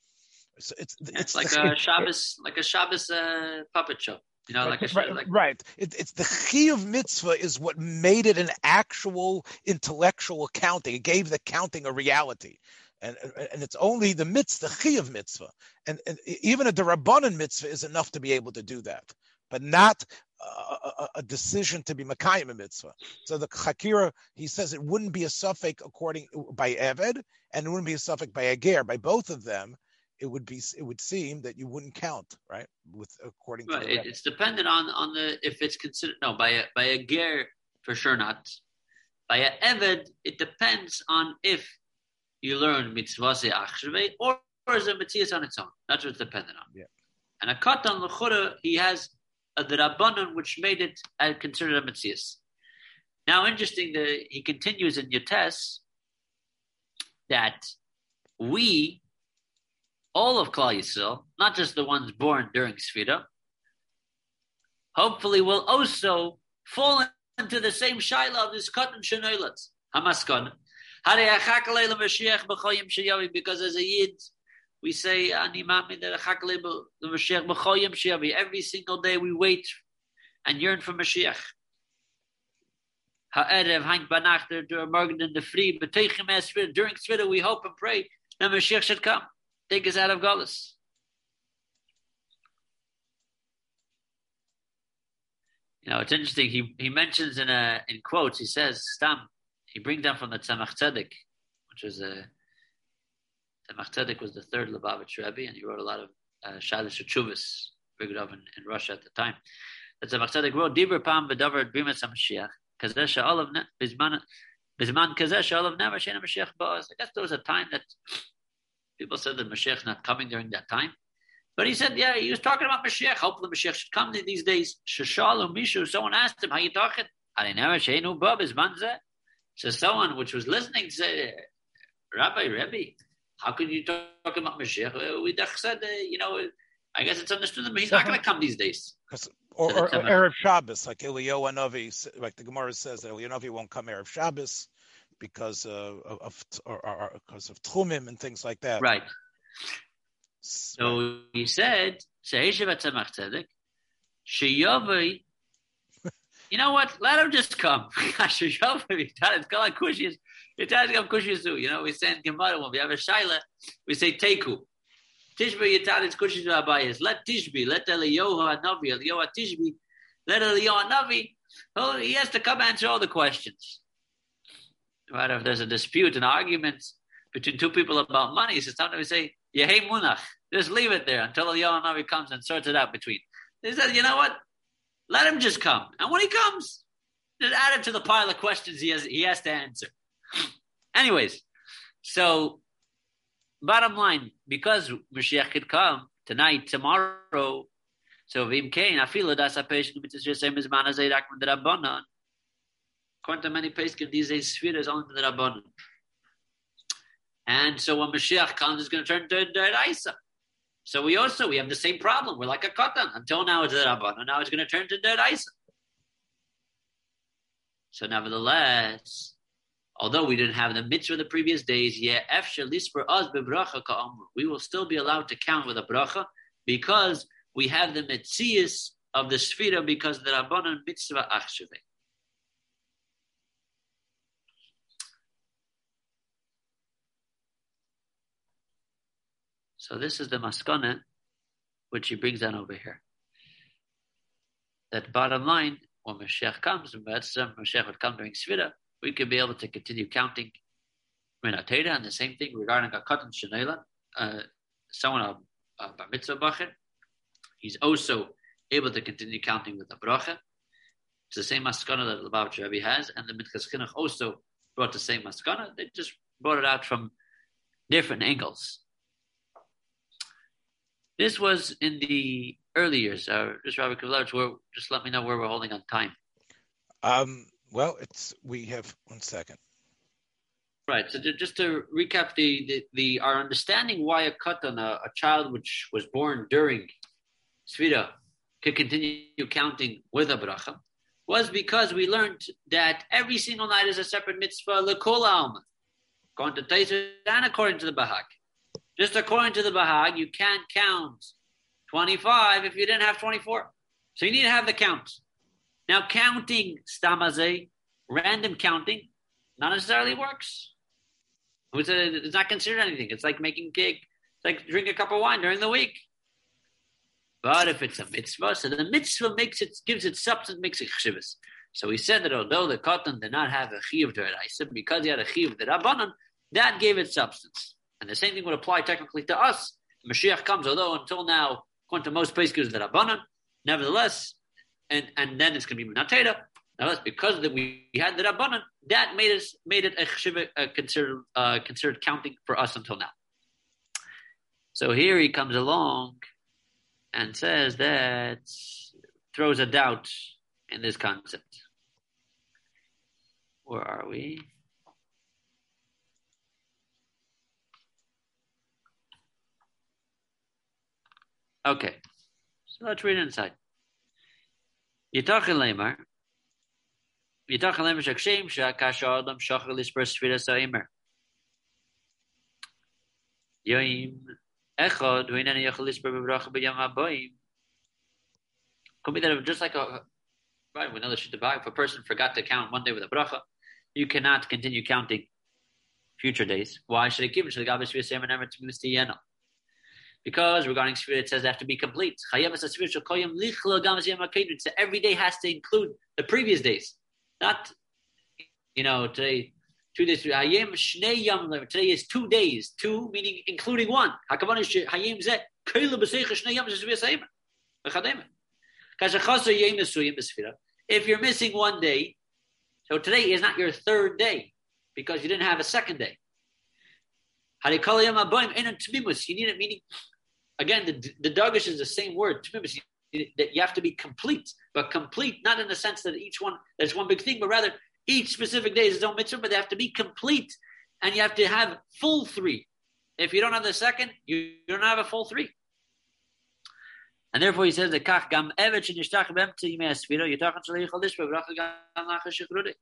So it's it's, it's like a Shabbos, like a Shabbos uh, puppet show. You know, like a right. Like... right. It, it's the chi of mitzvah is what made it an actual intellectual counting. It gave the counting a reality. And, and it's only the mitzvah, the chi of mitzvah. And, and even a derabanan mitzvah is enough to be able to do that, but not a, a, decision to be Makayim a mitzvah. So the Chakira, he says it wouldn't be a suffix according by Eved, and it wouldn't be a suffix by Ager. By both of them, it would be it would seem that you wouldn't count, right? With according to it, it's dependent on on the if it's considered no by a by a ger for sure not. By a eved, it depends on if you learn mitzvah achshve or, or is a mitzvah on its own. That's what it's dependent on. Yeah. And a katan lechura, he has a drabanan which made it uh, considered a mitzvah. Now, interesting, that he continues in Yotes that we, all of Klal Yisrael, not just the ones born during Sfira, hopefully will also fall into the same shaila of this cotton shenoilat. Hamaskon. Because as a yid, we say Ani the Machleibu the Mashiach Every single day we wait and yearn for Mashiach. Ha'erev hang banachter during morgen in the free, but during Tzvita we hope and pray that Mashiach should come, take us out of Golis. You know, it's interesting. He he mentions in a in quotes. He says, "Stam." He brings down from the Tzemach Tzedek, which was a Tzemach Tzedek was the third Lubavitch Rebbe, and he wrote a lot of uh, Shalish Chuvas, big in, in Russia at the time. That's the Tzemach Tzedek wrote, Diver Pam V'Davar Bimas HaMashiach, Kazeh Sha'olav Bizman Bizman Kazeh Sha'olav Never Shena Mashiach. I guess there was a time that people said that Mashiach not coming during that time. But he said, yeah, he was talking about Mashiach. Hopefully Mashiach should come these days. Shashalu Mishu, someone asked him, how you talking? Never Shenu Bab is Manzeh. So someone which was listening said, Rabbi, Rebbe, how can you talk about Mashiach? Uh, we said, uh, you know, I guess it's understood that he's not going to come these days. Or, or, or Erev Shabbos, like Eliyahu Novi, like the Gemara says that Eliyahu Novi won't come Erev Shabbos because uh, of or, or, because of Tchumim and things like that. Right. So he said, [laughs] you know what? Let him just come. [laughs] It does come kushizu. You know, we say in Gemara when we have a shaila, we say teku. Tishbi yitalis kushizu abayis. Let Tishbi, let Eliyahu Hanavi, Eliyahu Tishbi, let Eliyahu Hanavi. He has to come answer all the questions. Right? If there's a dispute, an argument between two people about money, so sometimes we say Yehei Munach. Just leave it there until the Navi comes and sorts it out between. He said, you know what? Let him just come. And when he comes, just add it to the pile of questions he has he has to answer. Anyways, so bottom line, because Mashiach could come tonight, tomorrow, so Vim Kain, Afila das a patient with the same as Manazay the Rabbanan. According to many Poskim, these days Sfira is only the Rabbanan. And so when Mashiach comes, it's going to turn to Deraisa. So we also we have the same problem. We're like a katan. Until now it's the Rabbanan. Now it's going to turn to Deraisa. So nevertheless, although we didn't have the mitzvah the previous days, yeah, we will still be allowed to count with a bracha because we have the mitzias of the sfira because the rabbanon mitzvah achshave. So this is the maskana, which he brings down over here. That bottom line, when Mashiach comes, Mashiach would come during Svira, we could be able to continue counting Minateda, and the same thing regarding a Katan Shanela, uh, someone a, a Bar Mitzvah. He's also able to continue counting with a bracha. It's the same maskana that the Lubavitcher Rebbe has, and the Minchas Chinuch also brought the same maskana. They just brought it out from different angles. This was in the early years. Uh, just Rabbi Kavlovich, just let me know where we're holding on time. Um, well, it's we have one second. Right. So to, just to recap the, the, the our understanding why a katan, a, a child which was born during Svira, could continue counting with a bracha, was because we learned that every single night is a separate mitzvah lekol alma, according to Taisir and according to the Bahag. Just according to the Bahag, you can't count 25 if you didn't have 24. So you need to have the count. Now, counting stamaze, random counting, not necessarily works. It's not considered anything. It's like making cake. It's like drink a cup of wine during the week. But if it's a mitzvah, so the mitzvah makes it, gives it substance, makes it chshivas. So we said that although the cotton did not have a chiv deraisa, because he had a chiv derabanan, that gave it substance. And the same thing would apply technically to us. Mashiach comes, although until now, according to most places, the Rabbanan, nevertheless, and, and then it's going to be Minateda. that's because that we had the Rabbanan, that made us made it a, a considered uh, considered counting for us until now. So here he comes along and says that throws a doubt in this concept. Where are we? Okay, so let's read inside. Yitachin Lemar. Yitachin Lemar Shakshem Shakasha Adam Shachar Lisper Sfira Saimer. Yoim Echad Huinani Yachal Lisper Bebracha B'Yam Haboim. Could be that just like a right, we know the Bahag. If a person forgot to count one day with a bracha, you cannot continue counting future days. Why should it give it to the Gabish V'Sem and Emer to because regarding Sfira, it says they have to be complete. So every day has to include the previous days. Not, you know, today, two days. Today is two days. Two meaning including one. If you're missing one day, so today is not your third day because you didn't have a second day. You need it meaning again, the, the Dagish is the same word. That you have to be complete, but complete not in the sense that each one there's one big thing, but rather each specific day is its own mitzvah. But they have to be complete, and you have to have full three. If you don't have the second, you, don't have a full three. And therefore, he says the kach gam evet shenishtacha b'emtzi yimei asvira yitachan shalichol lishpa v'racha gam lacha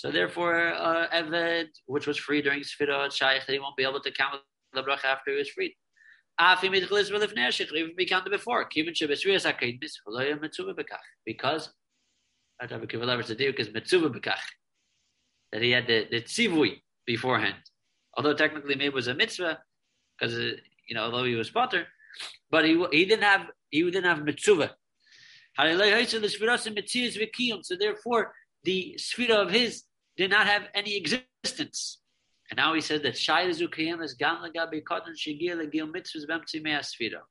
So therefore, uh, Evet, which was free during Sfira, Shaykh, he won't be able to count the bracha after he was freed. Even be counted before. Because I have a do because mitzuva bekach that he had the, the tzivui beforehand. Although technically maybe it was a mitzvah because uh, you know although he was potter, but he he didn't have he didn't have mitzuva. So therefore, the sfira of his did not have any existence. And now he said that Me'asfira.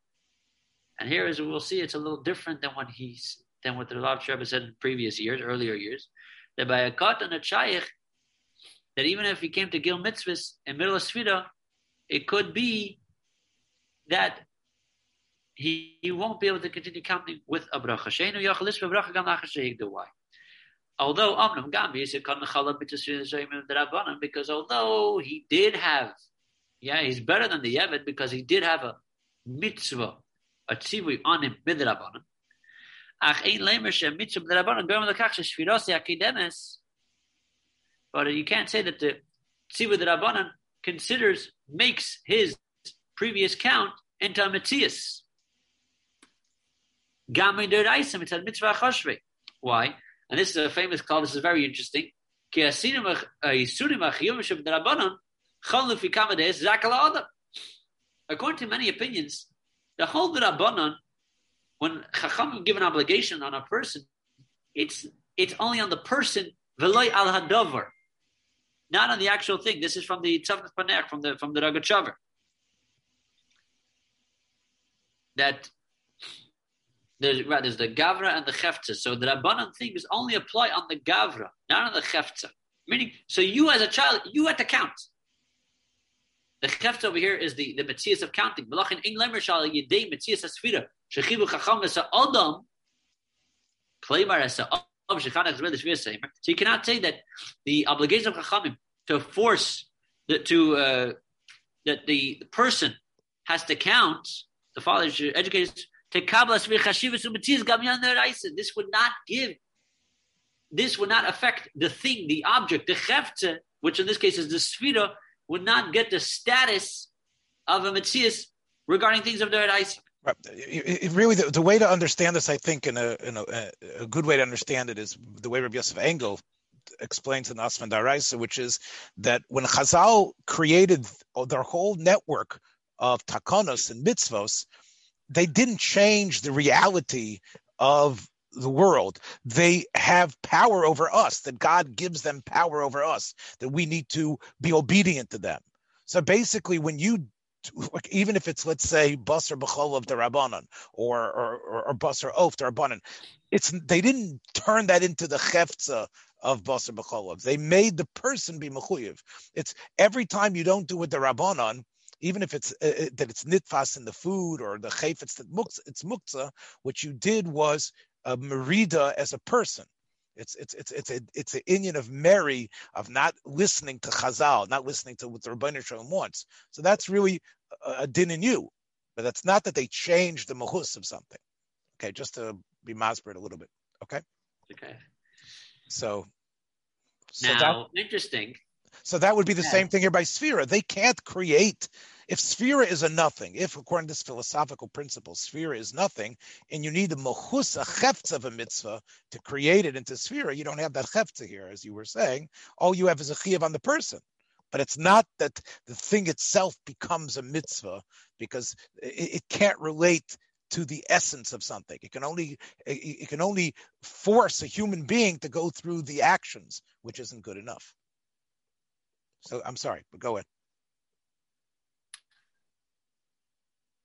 And here, as we'll see, it's a little different than what he's than what the Rav Rebbe said in previous years, earlier years. That by a Kotan a Shaykh, that even if he came to Gil Mitzvahs in middle of it could be that he, he won't be able to continue counting with a bracha. Do why. Although Amram Gambi is a because although he did have, yeah, he's better than the Yevid because he did have a mitzvah, a tzivui on him midrabanan. Ach ein lemer she mitzvah midrabanan gom lekach shviros yakidemes. But you can't say that the tzivui midrabanan considers makes his previous count into a mitzias. Why? And this is a famous call. This is very interesting. Uh, According to many opinions, the whole Rabbanon, when Chacham give an obligation on a person, it's it's only on the person, veloy al not on the actual thing. This is from the Tzafnas Paneach, from the from the Rogatchover. That there's, right, there's the Gavra and the Chefza. So the Rabbanan thing is only apply on the Gavra, not on the Chefza. Meaning, so you as a child, you had to count. The Chefza over here is the, the Metzias of counting. So you cannot say that the obligation of Chachamim to force the, to uh, that the person has to count. The father should educate this would not give, this would not affect the thing, the object, the chefte, which in this case is the sfira, would not get the status of a mitzias regarding things of the Right. Really, the, the, way to understand this, I think, in a, in a, a good way to understand it is the way Rabbi Yosef Engel explains in Atvan D'Oraisa, which is that when Chazal created their whole network of takonos and mitzvos, they didn't change the reality of the world. They have power over us, that God gives them power over us, that we need to be obedient to them. So basically, when you even if it's let's say bus or b'chol of the rabbanon or or or, bus or oaf the rabbanon, it's they didn't turn that into the cheftza of bus or b'chol. They made the person be mechuyev. It's every time you don't do it the rabbanon, even if it's uh, that it's nitfas in the food or the chayfetz that muksa, it's muksa. What you did was a merida as a person. It's it's it's it's a it's an Indian of Mary of not listening to Chazal, not listening to what the Rabbi Shalom wants. So that's really a, a din in you, but that's not that they changed the mahus of something. Okay, just to be masbert a little bit. Okay. Okay. So. so now, that, interesting. So that would be the yeah. same thing here by Sphera. They can't create. If Sphera is a nothing, if according to this philosophical principle, Sphera is nothing, and you need the mohus, a of a mitzvah to create it into Sphera, you don't have that cheftza here, as you were saying. All you have is a chiyav on the person. But it's not that the thing itself becomes a mitzvah because it, it can't relate to the essence of something. It can only it can only force a human being to go through the actions, which isn't good enough. So I'm sorry, but go ahead.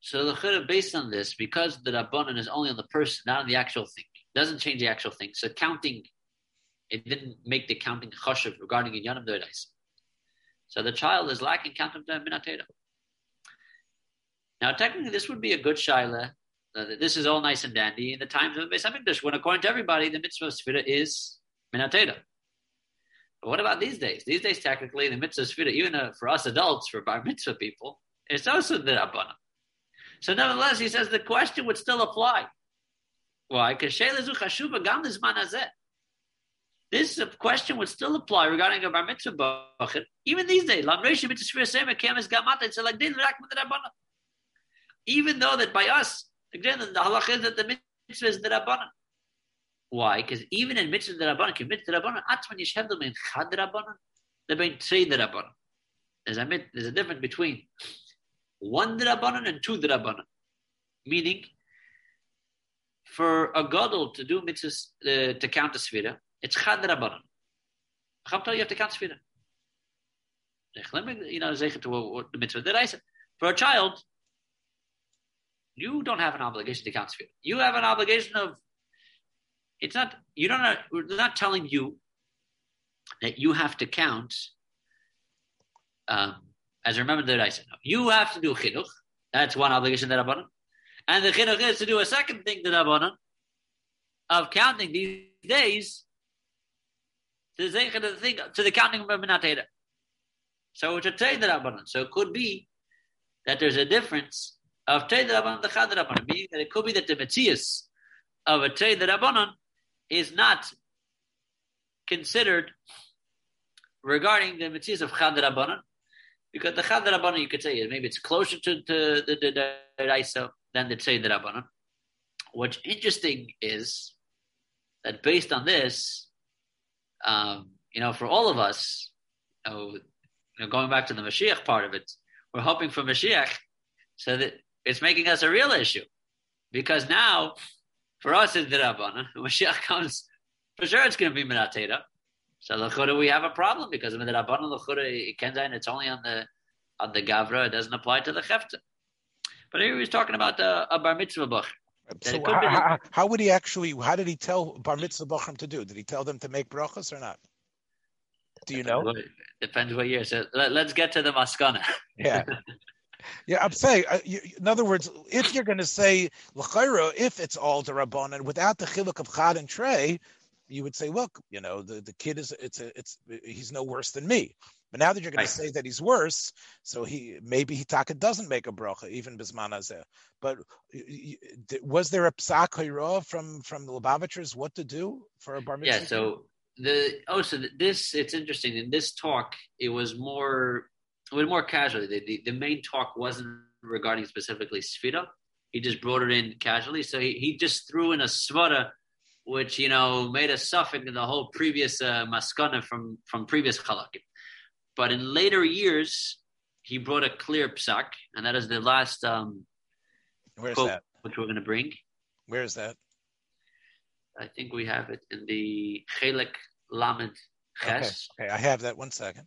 So the chidduv based on this, because the rabbanon is only on the person, not on the actual thing, doesn't change the actual thing. So counting, it didn't make the counting choshev regarding inyanim doirais. So the child is lacking count counting minatera. Now, technically, this would be a good shaila. Uh, this is all nice and dandy in the times of the Beis Hamikdash, when according to everybody, the mitzvah of is minatera. But what about these days? These days, technically, the mitzvah sfira, even uh, for us adults, for bar mitzvah people, it's also the rabbanim. So nevertheless, he says the question would still apply. Why? Because this question would still apply regarding a bar mitzvah even these days. Even though that by us, again, the halach is that the mitzvah is the rabbanim. Why? Because even in mitzvah derabanan, mitzvah derabanan, atman yishhevdom in chad derabanan, they're being three derabanan. There's a there's a difference between one derabanan and two derabanan. Meaning, for a gadol to do mitzvahs uh, to count the svira, it's chad derabanan. Cham tell you have to count svira. You know, to the mitzvah said. For a child, you don't have an obligation to count Sfira. You have an obligation of, it's not, you don't, we're not telling you that you have to count, um, as remember that I said, no, you have to do chinuch. That's one obligation that Rabbanan. And the chinuch is to do a second thing that Rabbanan of counting these days to the, the, thing, to the counting of Minatera. So it's a trade Rabbanan. So it could be that there's a difference of trade Rabbanan and Chad Rabbanan. Meaning that it could be that the Metzias of a trade Rabbanan is not considered regarding the Metzias of Chad Rabbanan. Because the Chad Rabbanan, you could say, maybe it's closer to, to the, the than the Tzei Rabbanan. What's interesting is that based on this, um, you know, for all of us, you know, you know, going back to the Mashiach part of it, we're hoping for Mashiach so that it's making us a real issue. Because now, for us in the Rabbanan, [laughs] Mashiach comes, for sure it's going to be Minatera. So Lechura, we have a problem because the Rabbanan Lechura, Kenzain, it's only on the on the Gavra, it doesn't apply to the Chefta. But here he's talking about uh, a Bar Mitzvah Bach. So how, how, how, would he actually? How did he tell bar mitzvah bachram to do? Did he tell them to make brachas or not? Do you know? Depends what year. So let, us get to the maskana. yeah. [laughs] Yeah, I'm saying. Uh, you, in other words, if you're going to say l'chayra, if it's all derabanan without the chiluk of chad and trey, you would say, look, you know, the, the kid is it's a, it's he's no worse than me. But now that you're going to say that he's worse, so he maybe Hitaka doesn't make a bracha even bisman azeh. But was there a psak from from the Lubavitchers what to do for a bar mitzvah? Yeah. So the oh, so this it's interesting. In this talk, it was more it was more casually. The, the, the main talk wasn't regarding specifically Sfira. He just brought it in casually. So he, he just threw in a svara, which you know made a suffix in the whole previous uh, maskana from from previous chalakim. But in later years, he brought a clear psak, and that is the last um, Where's quote, that? which we're going to bring. Where is that? I think we have it in the Chelik Lamed Ches. Okay. okay, I have that. One second.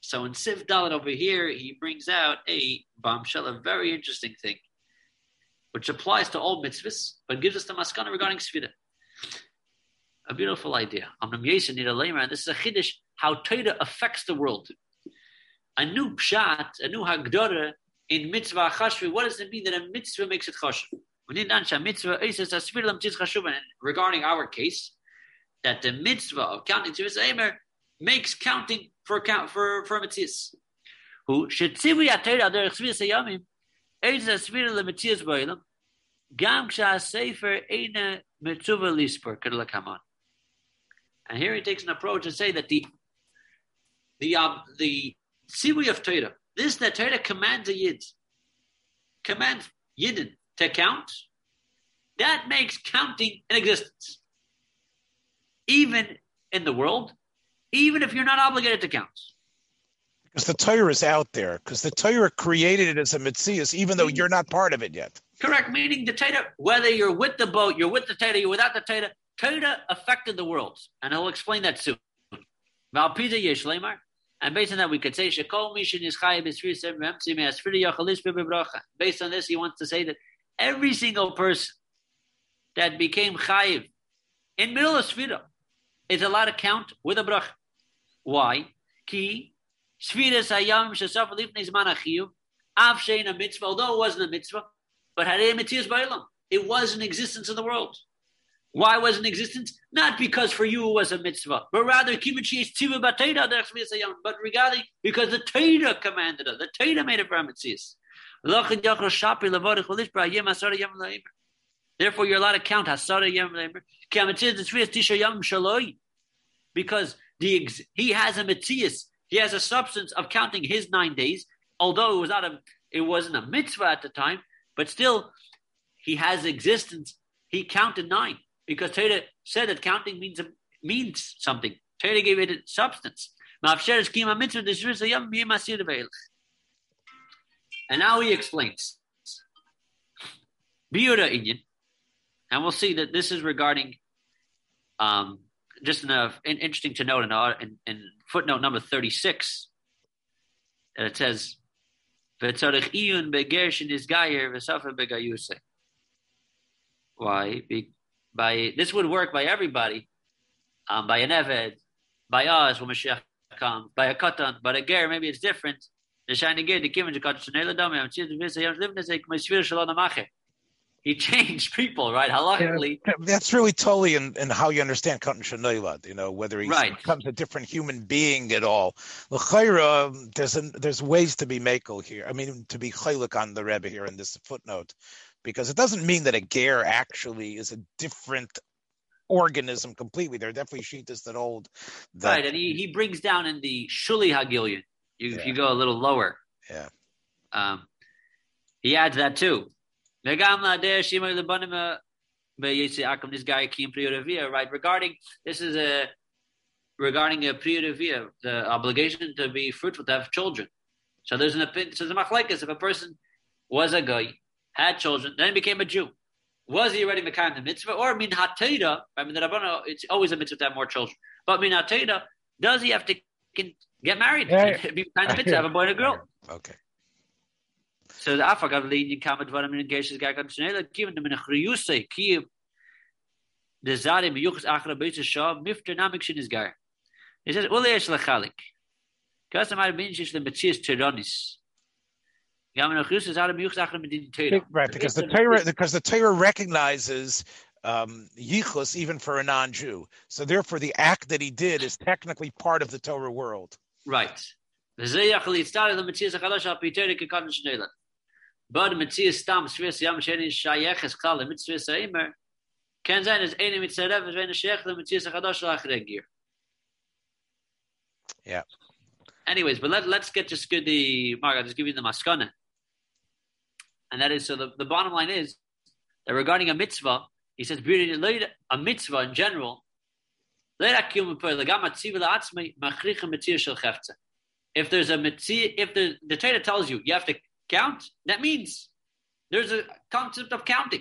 So in Siv Dalit over here, he brings out a bombshell, a very interesting thing, which applies to all mitzvahs, but gives us the maskana regarding svida. A beautiful idea. And this is a chiddush how Torah affects the world a new pshat, a new hagdara in mitzvah chashvi. What does it mean that a mitzvah makes it lamchitz chashuvan. Regarding our case, that the mitzvah of counting to Emer makes counting for for for mitzvahs. Who shetzivu yater ader chsvis yamim eitz asvir le mitzvahs ba'olam gam ksha sefer eina mitzvah lispor kedlakaman. And here he takes an approach to say that the the um, the Sibui of Torah. This that Torah commands a Yid, commands Yidden to count. That makes counting in existence. Even in the world, even if you're not obligated to count. Because the Torah is out there, because the Torah created it as a mitzvah, even though you're not part of it yet. Correct, meaning the Torah, whether you're with the boat, you're with the Torah, you're without the Torah, Torah affected the world. And I'll explain that soon. And based on that, we could say Shekol Mishin is Based on this, he wants to say that every single person that became chayiv in middle of Sfira is allowed to count with a bracha. Why? Ki Sfira Sayam Shasaf Lifnei Zman Achiyuv a mitzvah, although it wasn't a mitzvah, but had a mitzvah It was in existence in the world. Why was in existence? Not because for you it was a mitzvah, but rather but regarding because the Torah commanded it. The Torah made it for mitzvahs. Therefore, you're allowed to count hasara yom because the he has a mitzvah, he has a substance of counting his nine days. although it was not a, it wasn't a mitzvah at the time, but still, he has existence. He counted nine because Torah said that counting means means something. Torah gave it substance. And now he explains. Biura Inyan, and we'll see that this is regarding, um, just enough interesting to note in, in, in footnote number 36, that it says, why? Be, by this would work by everybody, um, by an Eved, by us when Mashiach comes, by a Katan, but a Ger, maybe it's different. The shiny Ger, the Kim, the Katan, he changed people, right? Halachically. Yeah, [laughs] that's really totally in, in how you understand Katan Shanoilad, you know, whether he right. becomes a different human being at all. L'chayra, there's an, there's ways to be makel here. I mean, to be chaylik on the Rebbe here in this footnote, because it doesn't mean that a ger actually is a different organism completely. There are definitely shitas that hold. That, right, and he, he brings down in the Shuli Hagilion, you, yeah. if you go a little lower. Yeah. Um, he adds that too. Uh, this guy came right? Regarding this is a regarding a priyuravia, the obligation to be fruitful, to have children. So there's an opinion. So a machlekes. If a person was a guy, had children, then became a Jew, was he already Mekayim the mitzvah? Or min hateda, I mean, the Rabbana, it's always a mitzvah to have more children. But min hateda, does he have to get married? Yeah. [laughs] Be kind of mitzvah, have a boy and a girl. Okay. So the afagav leading kamed varam in geshes gag on shnela given them in a chriyuse kiev the zari miyuchs achra beis shav mifter namik shin is gar. He says ule yesh lechalik. Kasam ar bin shish le metzias tyrannis. Right, because the Torah because the Torah recognizes um, yichus even for a non-Jew. So therefore, the act that he did is technically part of the Torah world. Right. But Metzias stam Swiss yam sheni shayeches kal mit Swiss immer kann sein es eine mit Serev wenn es shech mit Metzias chadash lachregir. Yeah. Anyways, but let, let's get just good the Mark. I'll just give you the maskana. And that is so the, the bottom line is that regarding a mitzvah, he says a mitzvah in general. If there's a mitzvah, if the, the Torah tells you you have to count, that means there's a concept of counting.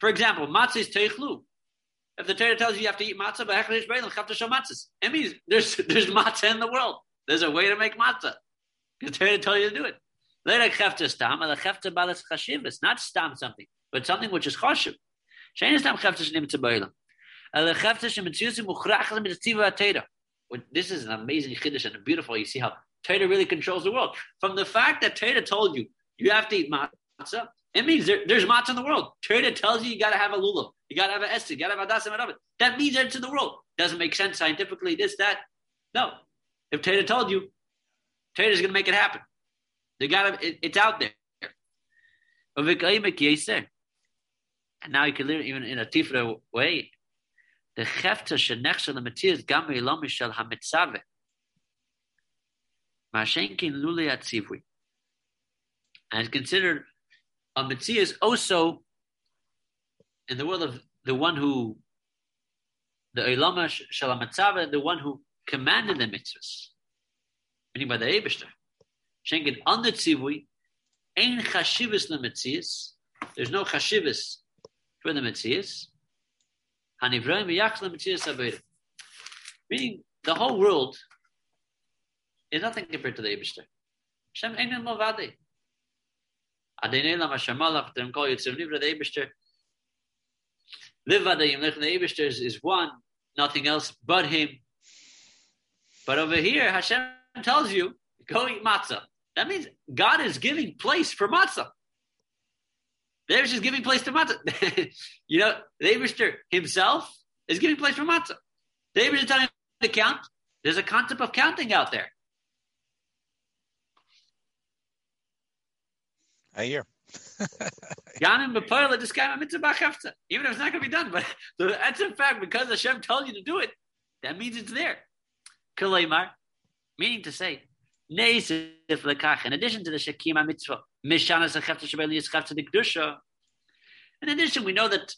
For example, matzah is teichlu. If the Torah tells you you have to eat matzah, but it means there's [laughs] there's matzah in the world. There's a way to make matzah. The Torah tells you to do it. Not stam something, but something which is choshev. This is an amazing chiddush and beautiful. You see how Torah really controls the world. From the fact that Torah told you you have to eat matzah, it means there, there's matzah in the world. Torah tells you you got to have a lulav, you got to have an esther, you got to have a dasim That means it's in the world. Doesn't make sense scientifically. This that no. If Torah told you, is going to make it happen. They got it, it's out there. And now you can live even in a tifra way. The chefta shenechsel lematiz gam ilomi shel hamitzave. Mashenkin lule atzivui. And it's considered a mitzvah is also in the world of the one who the ilama shel hamitzave, the one who commanded the mitzvahs, meaning by the Eibishter. Schenken on the tzivui, ein chashivas lemetzias. There's no chashivas for the metzias. Hanivroim v'yach lemetzias aveda. Meaning, the whole world is nothing compared to the Eibishter. Hashem ein movade. Adenei lam Hashem malach, them call Yitzim Nivra, the Eibishter. Live vadayim, the Eibishter is one, nothing else but him. But over here, Hashem tells you, go eat matzah. That means God is giving place for matzah. They're just giving place to matzah. [laughs] you know, the Abishter himself is giving place for matzah. The Abishter telling to count. There's a concept of counting out there. I hear. [laughs] Even if it's not going to be done, but [laughs] that's a fact because Hashem told you to do it. That means it's there. Kalaymar, meaning to say. In addition to the Shekima mitzvah, Mishanas Achefta Shabbat Yischefta the Kedusha. In addition, we know that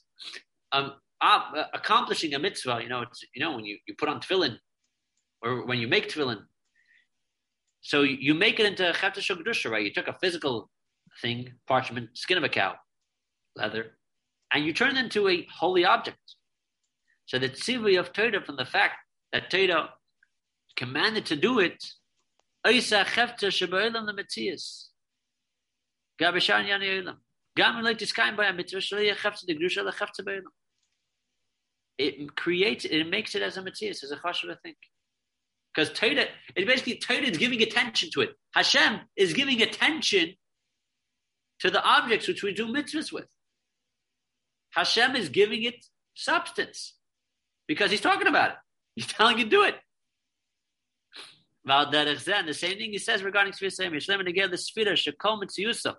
um, uh, accomplishing a mitzvah, you know, it's, you know, when you, you put on tefillin, or when you make tefillin, so you make it into Chefta Kedusha, right? You took a physical thing, parchment, skin of a cow, leather, and you turn it into a holy object. So the tzivui of Torah from the fact that Torah commanded to do it. It creates, it makes it as a metzias, as a chashuv think. Because Torah, it basically Torah is giving attention to it. Hashem is giving attention to the objects which we do mitzvahs with. Hashem is giving it substance because He's talking about it. [laughs] He's telling you to do it. The same thing he says regarding Sfira Sayim. Yishlem together the Sfira Shekom Mitziyusa.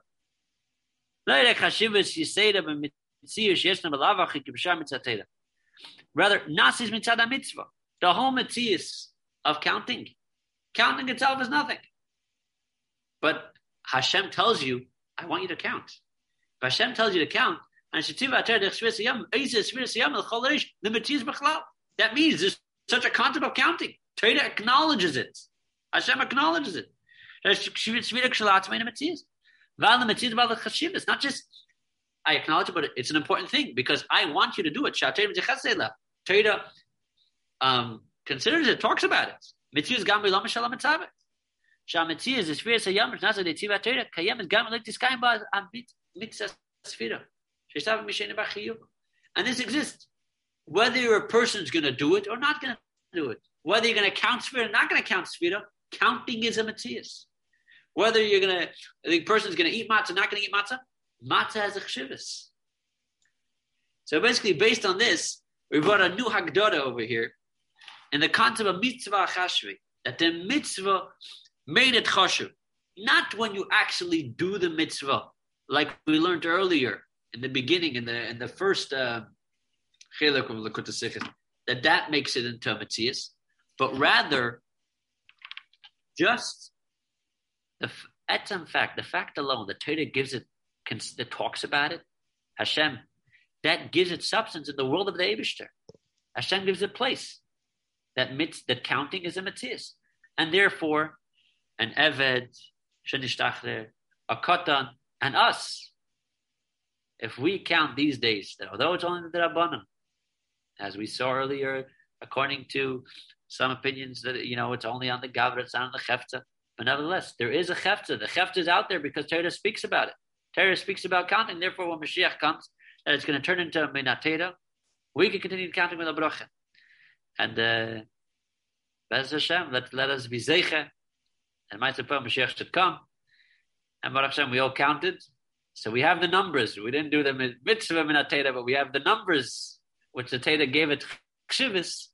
Rather, Nasis Mitzad Mitzvah. The whole Mitziyus of counting. Counting itself is nothing. But Hashem tells you, I want you to count. If Hashem tells you to count, and that means there's such a concept of counting. Torah acknowledges it. Hashem acknowledges it. It's not just I acknowledge it, but it's an important thing because I want you to do it. Torah um, considers it, talks about it. Is fear sayam nasa de tziva Torah kayem is gam like this kaim ba mitzvah sfira. Shestav mishene b'chiyuv. And this exists. Whether you're a person is going to do it or not going to do it. Whether you're going to count sfira or not going to count sfira, counting is a metzias. Whether you're going to, the person is going to eat matzah, not going to eat matzah, matzah has a chshivas. So basically, based on this, we brought a new hagdara over here in the concept of mitzvah chashvi, that the mitzvah made it chashuv. Not when you actually do the mitzvah, like we learned earlier in the beginning, in the in the first uh, that that makes it into a but rather just the etzem fact, the fact alone, the Torah gives it, that talks about it, Hashem, that gives it substance in the world of the Abishter. Hashem gives it place. That mitz, that counting is a mitzvah, and therefore, an eved, shenishtachler, a katan, and us. If we count these days, that although it's only the rabbanon, as we saw earlier, according to some opinions that you know it's only on the gavra, it's not on the chefta. But nevertheless, there is a chefta. The chefta is out there because Torah speaks about it. Torah speaks about counting. Therefore, when Mashiach comes, that it's going to turn into minatera, we can continue counting with a bracha. And uh, Bez Hashem, let, let us be zeicha. And my support Mashiach should come. And Baruch Hashem, we all counted. So we have the numbers. We didn't do the mitzvah minatera, but we have the numbers which the Torah gave it chshivas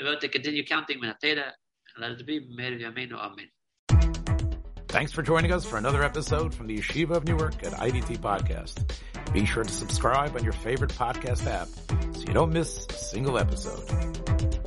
about to continue counting Menatera. Let it be Meir. Amen. Thanks for joining us for another episode from the Yeshiva of Newark at IDT Podcast. Be sure to subscribe on your favorite podcast app so you don't miss a single episode.